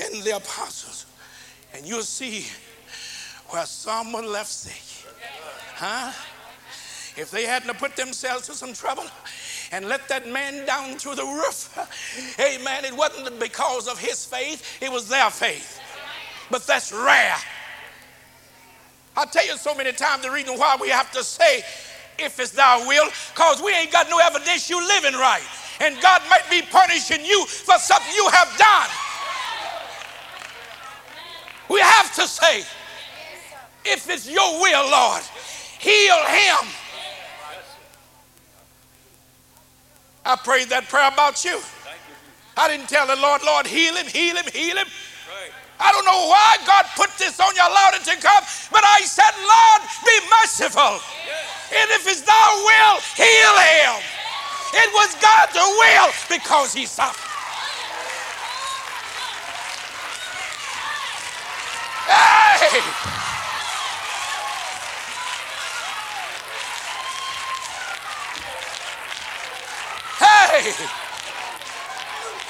and the apostles, and you'll see where someone left sick. Huh? If they hadn't put themselves to some trouble and let that man down through the roof, amen, it wasn't because of his faith, it was their faith. But that's rare. I tell you so many times the reason why we have to say, if it's thy will, because we ain't got no evidence you living right. And God might be punishing you for something you have done. We have to say, if it's your will, Lord, heal him. I prayed that prayer about you. I didn't tell the Lord, Lord, heal him, heal him, heal him. I don't know why God put this on you, allowed it to come, but I said, Lord, be merciful. And if it's thy will, heal him. It was God's will because he suffered. Hey!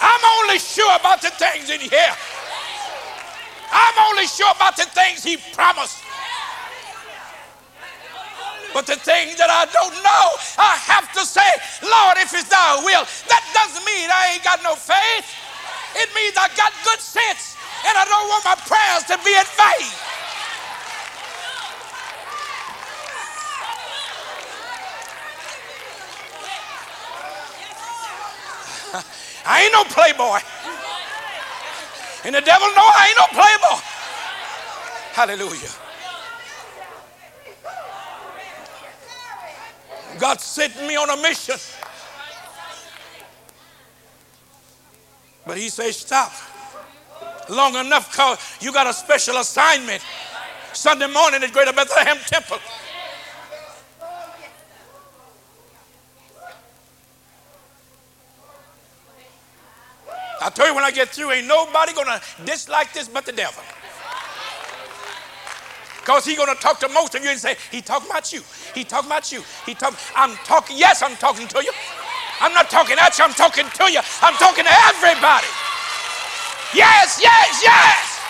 I'm only sure about the things in here. I'm only sure about the things he promised. But the things that I don't know, I have to say, Lord, if it's thy will. That doesn't mean I ain't got no faith. It means I got good sense and I don't want my prayers to be in vain. I ain't no playboy. And the devil know I ain't no playboy. Hallelujah. God sent me on a mission. But he says, stop. Long enough, cause you got a special assignment. Sunday morning at Greater Bethlehem Temple. I tell you when I get through, ain't nobody gonna dislike this but the devil. Because he gonna talk to most of you and say, he talking about you. He talking about you. He talk, I'm talking, yes, I'm talking to you. I'm not talking at you, I'm talking to you. I'm talking to everybody. Yes, yes, yes.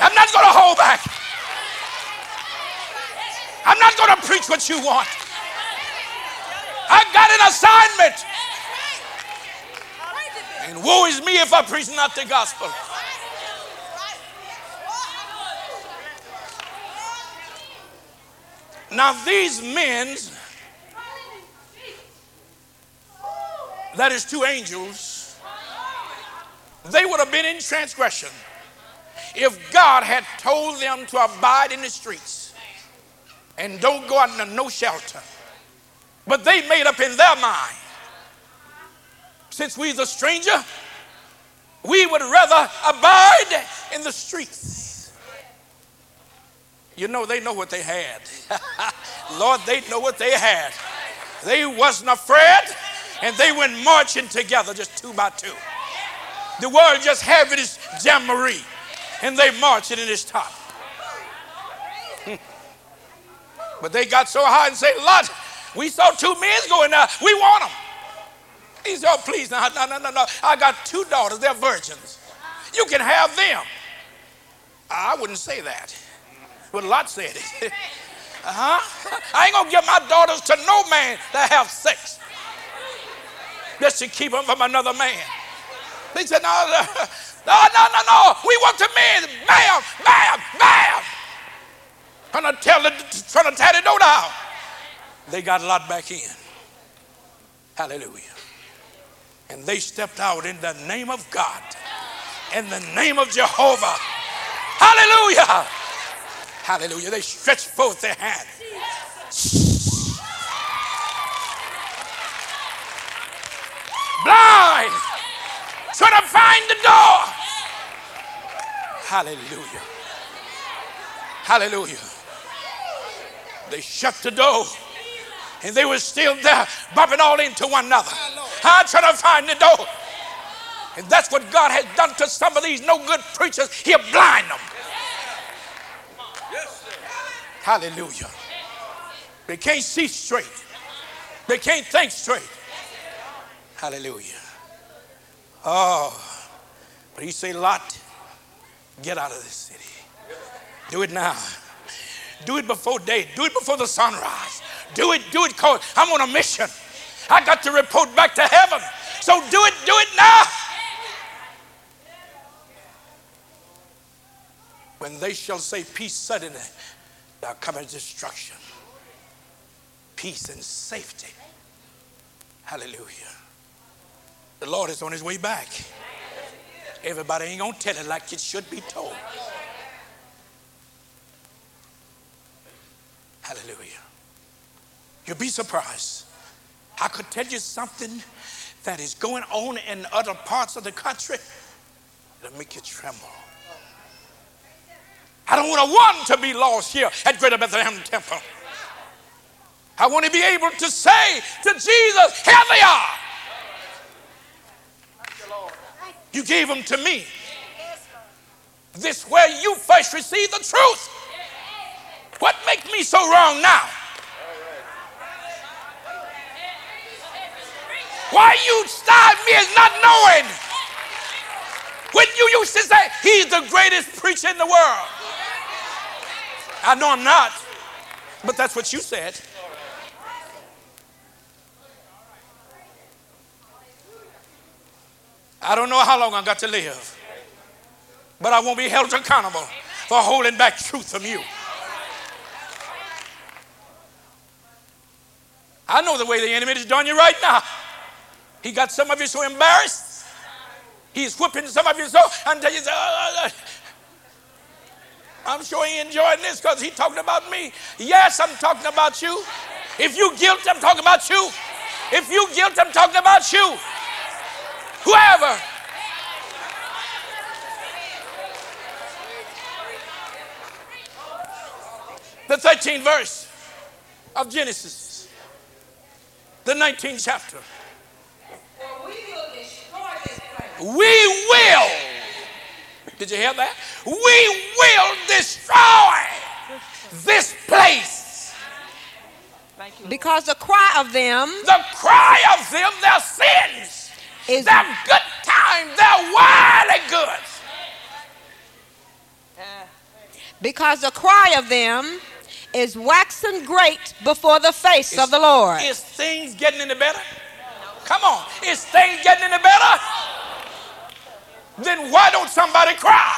I'm not gonna hold back. I'm not going to preach what you want. I got an assignment. And woe is me if I preach not the gospel. Now, these men, that is two angels, they would have been in transgression if God had told them to abide in the streets and don't go out into no shelter. But they made up in their mind since we's a stranger, we would rather abide in the streets. You know, they know what they had. [LAUGHS] Lord, they know what they had. They wasn't afraid, and they went marching together just two by two. The world just having this jamboree, and they marching in this top. But they got so high and say, Lot, we saw two men going there. We want them. He said, Oh, please, no, no, no, no, no. I got two daughters. They're virgins. You can have them. I wouldn't say that. But Lot said it. [LAUGHS] Uh-huh. I ain't gonna give my daughters to no man that have sex. Just to keep them from another man. They said, no, no, [LAUGHS] no, no, no, no. We want the men. Bam, bam, bam. Trying to tell the, trying to tie the door down. They got a lot back in. Hallelujah. And they stepped out in the name of God, in the name of Jehovah. Hallelujah. Hallelujah. They stretched forth their hand. Blind. Trying to find the door. Hallelujah. Hallelujah. They shut the door and they were still there, bumping all into one another. I'm trying to find the door. And that's what God has done to some of these no good preachers. He'll blind them. Hallelujah. They can't see straight. They can't think straight. Hallelujah. Oh, but he say, Lot, get out of this city. Do it now. Do it before day. Do it before the sunrise. Do it, do it, cause I'm on a mission. I got to report back to heaven. So do it, do it now. When they shall say peace suddenly, there cometh destruction. Peace and safety. Hallelujah. The Lord is on his way back. Everybody ain't gonna tell it like it should be told. Hallelujah. You'll be surprised. I could tell you something that is going on in other parts of the country that'll make you tremble. I don't want a one to be lost here at Greater Bethlehem Temple. I want to be able to say to Jesus, Here they are. You gave them to me. This where you first received the truth. What makes me so wrong now? Why you start me as not knowing? When you used to say, He's the greatest preacher in the world. I know I'm not, but that's what you said. I don't know how long I got to live, but I won't be held accountable for holding back truth from you. I know the way the enemy is doing you right now. He got some of you so embarrassed. He's whipping some of you so until you say, oh, oh, oh. I'm sure he enjoying this because he talking about me. Yes, I'm talking about you. If you guilt, I'm talking about you. If you guilt, I'm talking about you. Whoever. The 13th verse of Genesis, the 19th chapter. We will. Did you hear that? We will destroy this place. Because the cry of them The cry of them, their sins, is their good time, their wildly goods. because the cry of them is waxing great before the face of the Lord. Is things getting any better? Come on. Is things getting any better? Then why don't somebody cry?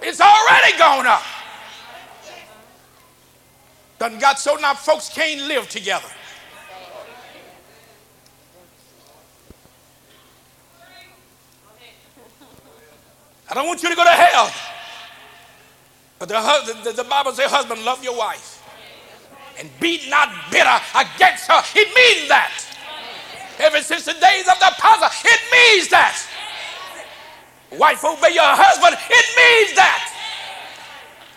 It's already gone up. Done got so now folks can't live together. I don't want you to go to hell. But the, hus- the, the Bible says, husband, love your wife. And be not bitter against her. It means that. Ever since the days of the apostle, it means that. Wife, obey your husband. It means that.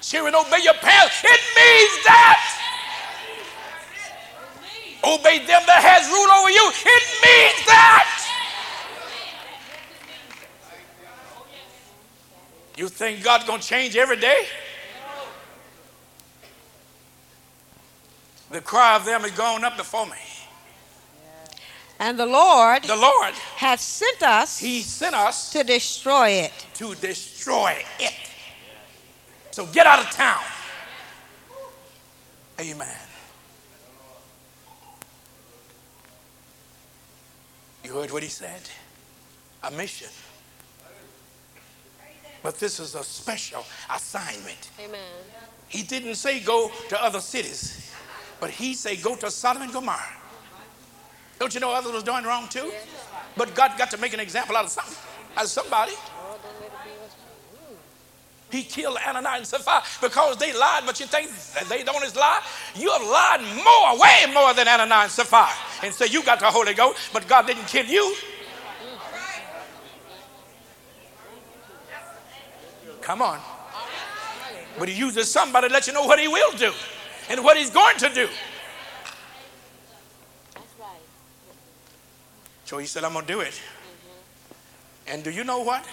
Children, obey your parents. It means that. Obey them that has rule over you. It means that. You think God's gonna change every day? The cry of them has gone up before me. And the Lord The Lord, hath sent us He sent us to destroy it. to destroy it. So get out of town. Amen. You heard what he said? A mission. But this is a special assignment. Amen. He didn't say go to other cities, but he said go to Sodom and Gomorrah. Don't you know others was doing wrong too? But God got to make an example out of out of somebody. He killed Ananias and Sapphira because they lied, but you think they don't is lie? You have lied more, way more than Ananias and Sapphira. And say you got the Holy Ghost, but God didn't kill you. Come on. But he uses somebody to let you know what he will do and what he's going to do. That's right. So he said, I'm going to do it. And do you know what?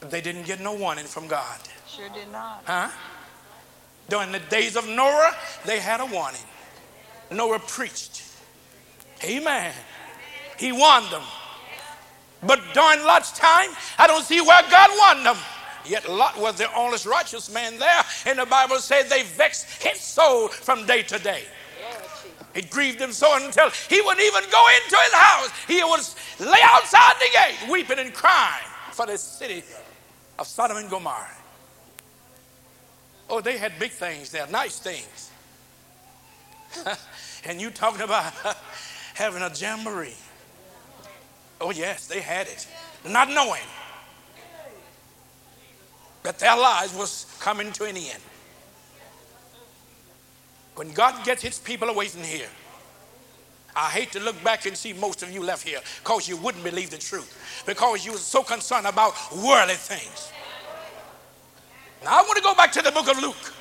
They didn't get no warning from God. Sure did not. Huh? During the days of Noah, they had a warning. Noah preached. Amen. He warned them. But during Lot's time, I don't see where God warned them. Yet Lot was the only righteous man there. And the Bible says they vexed his soul from day to day. It grieved him so until he wouldn't even go into his house. He would lay outside the gate, weeping and crying for the city of Sodom and Gomorrah. Oh, they had big things there, nice things. [LAUGHS] and you talking about [LAUGHS] having a jamboree. Oh, yes, they had it. Not knowing that their lives was coming to an end. When God gets his people away from here, I hate to look back and see most of you left here because you wouldn't believe the truth, because you were so concerned about worldly things. Now I want to go back to the book of Luke.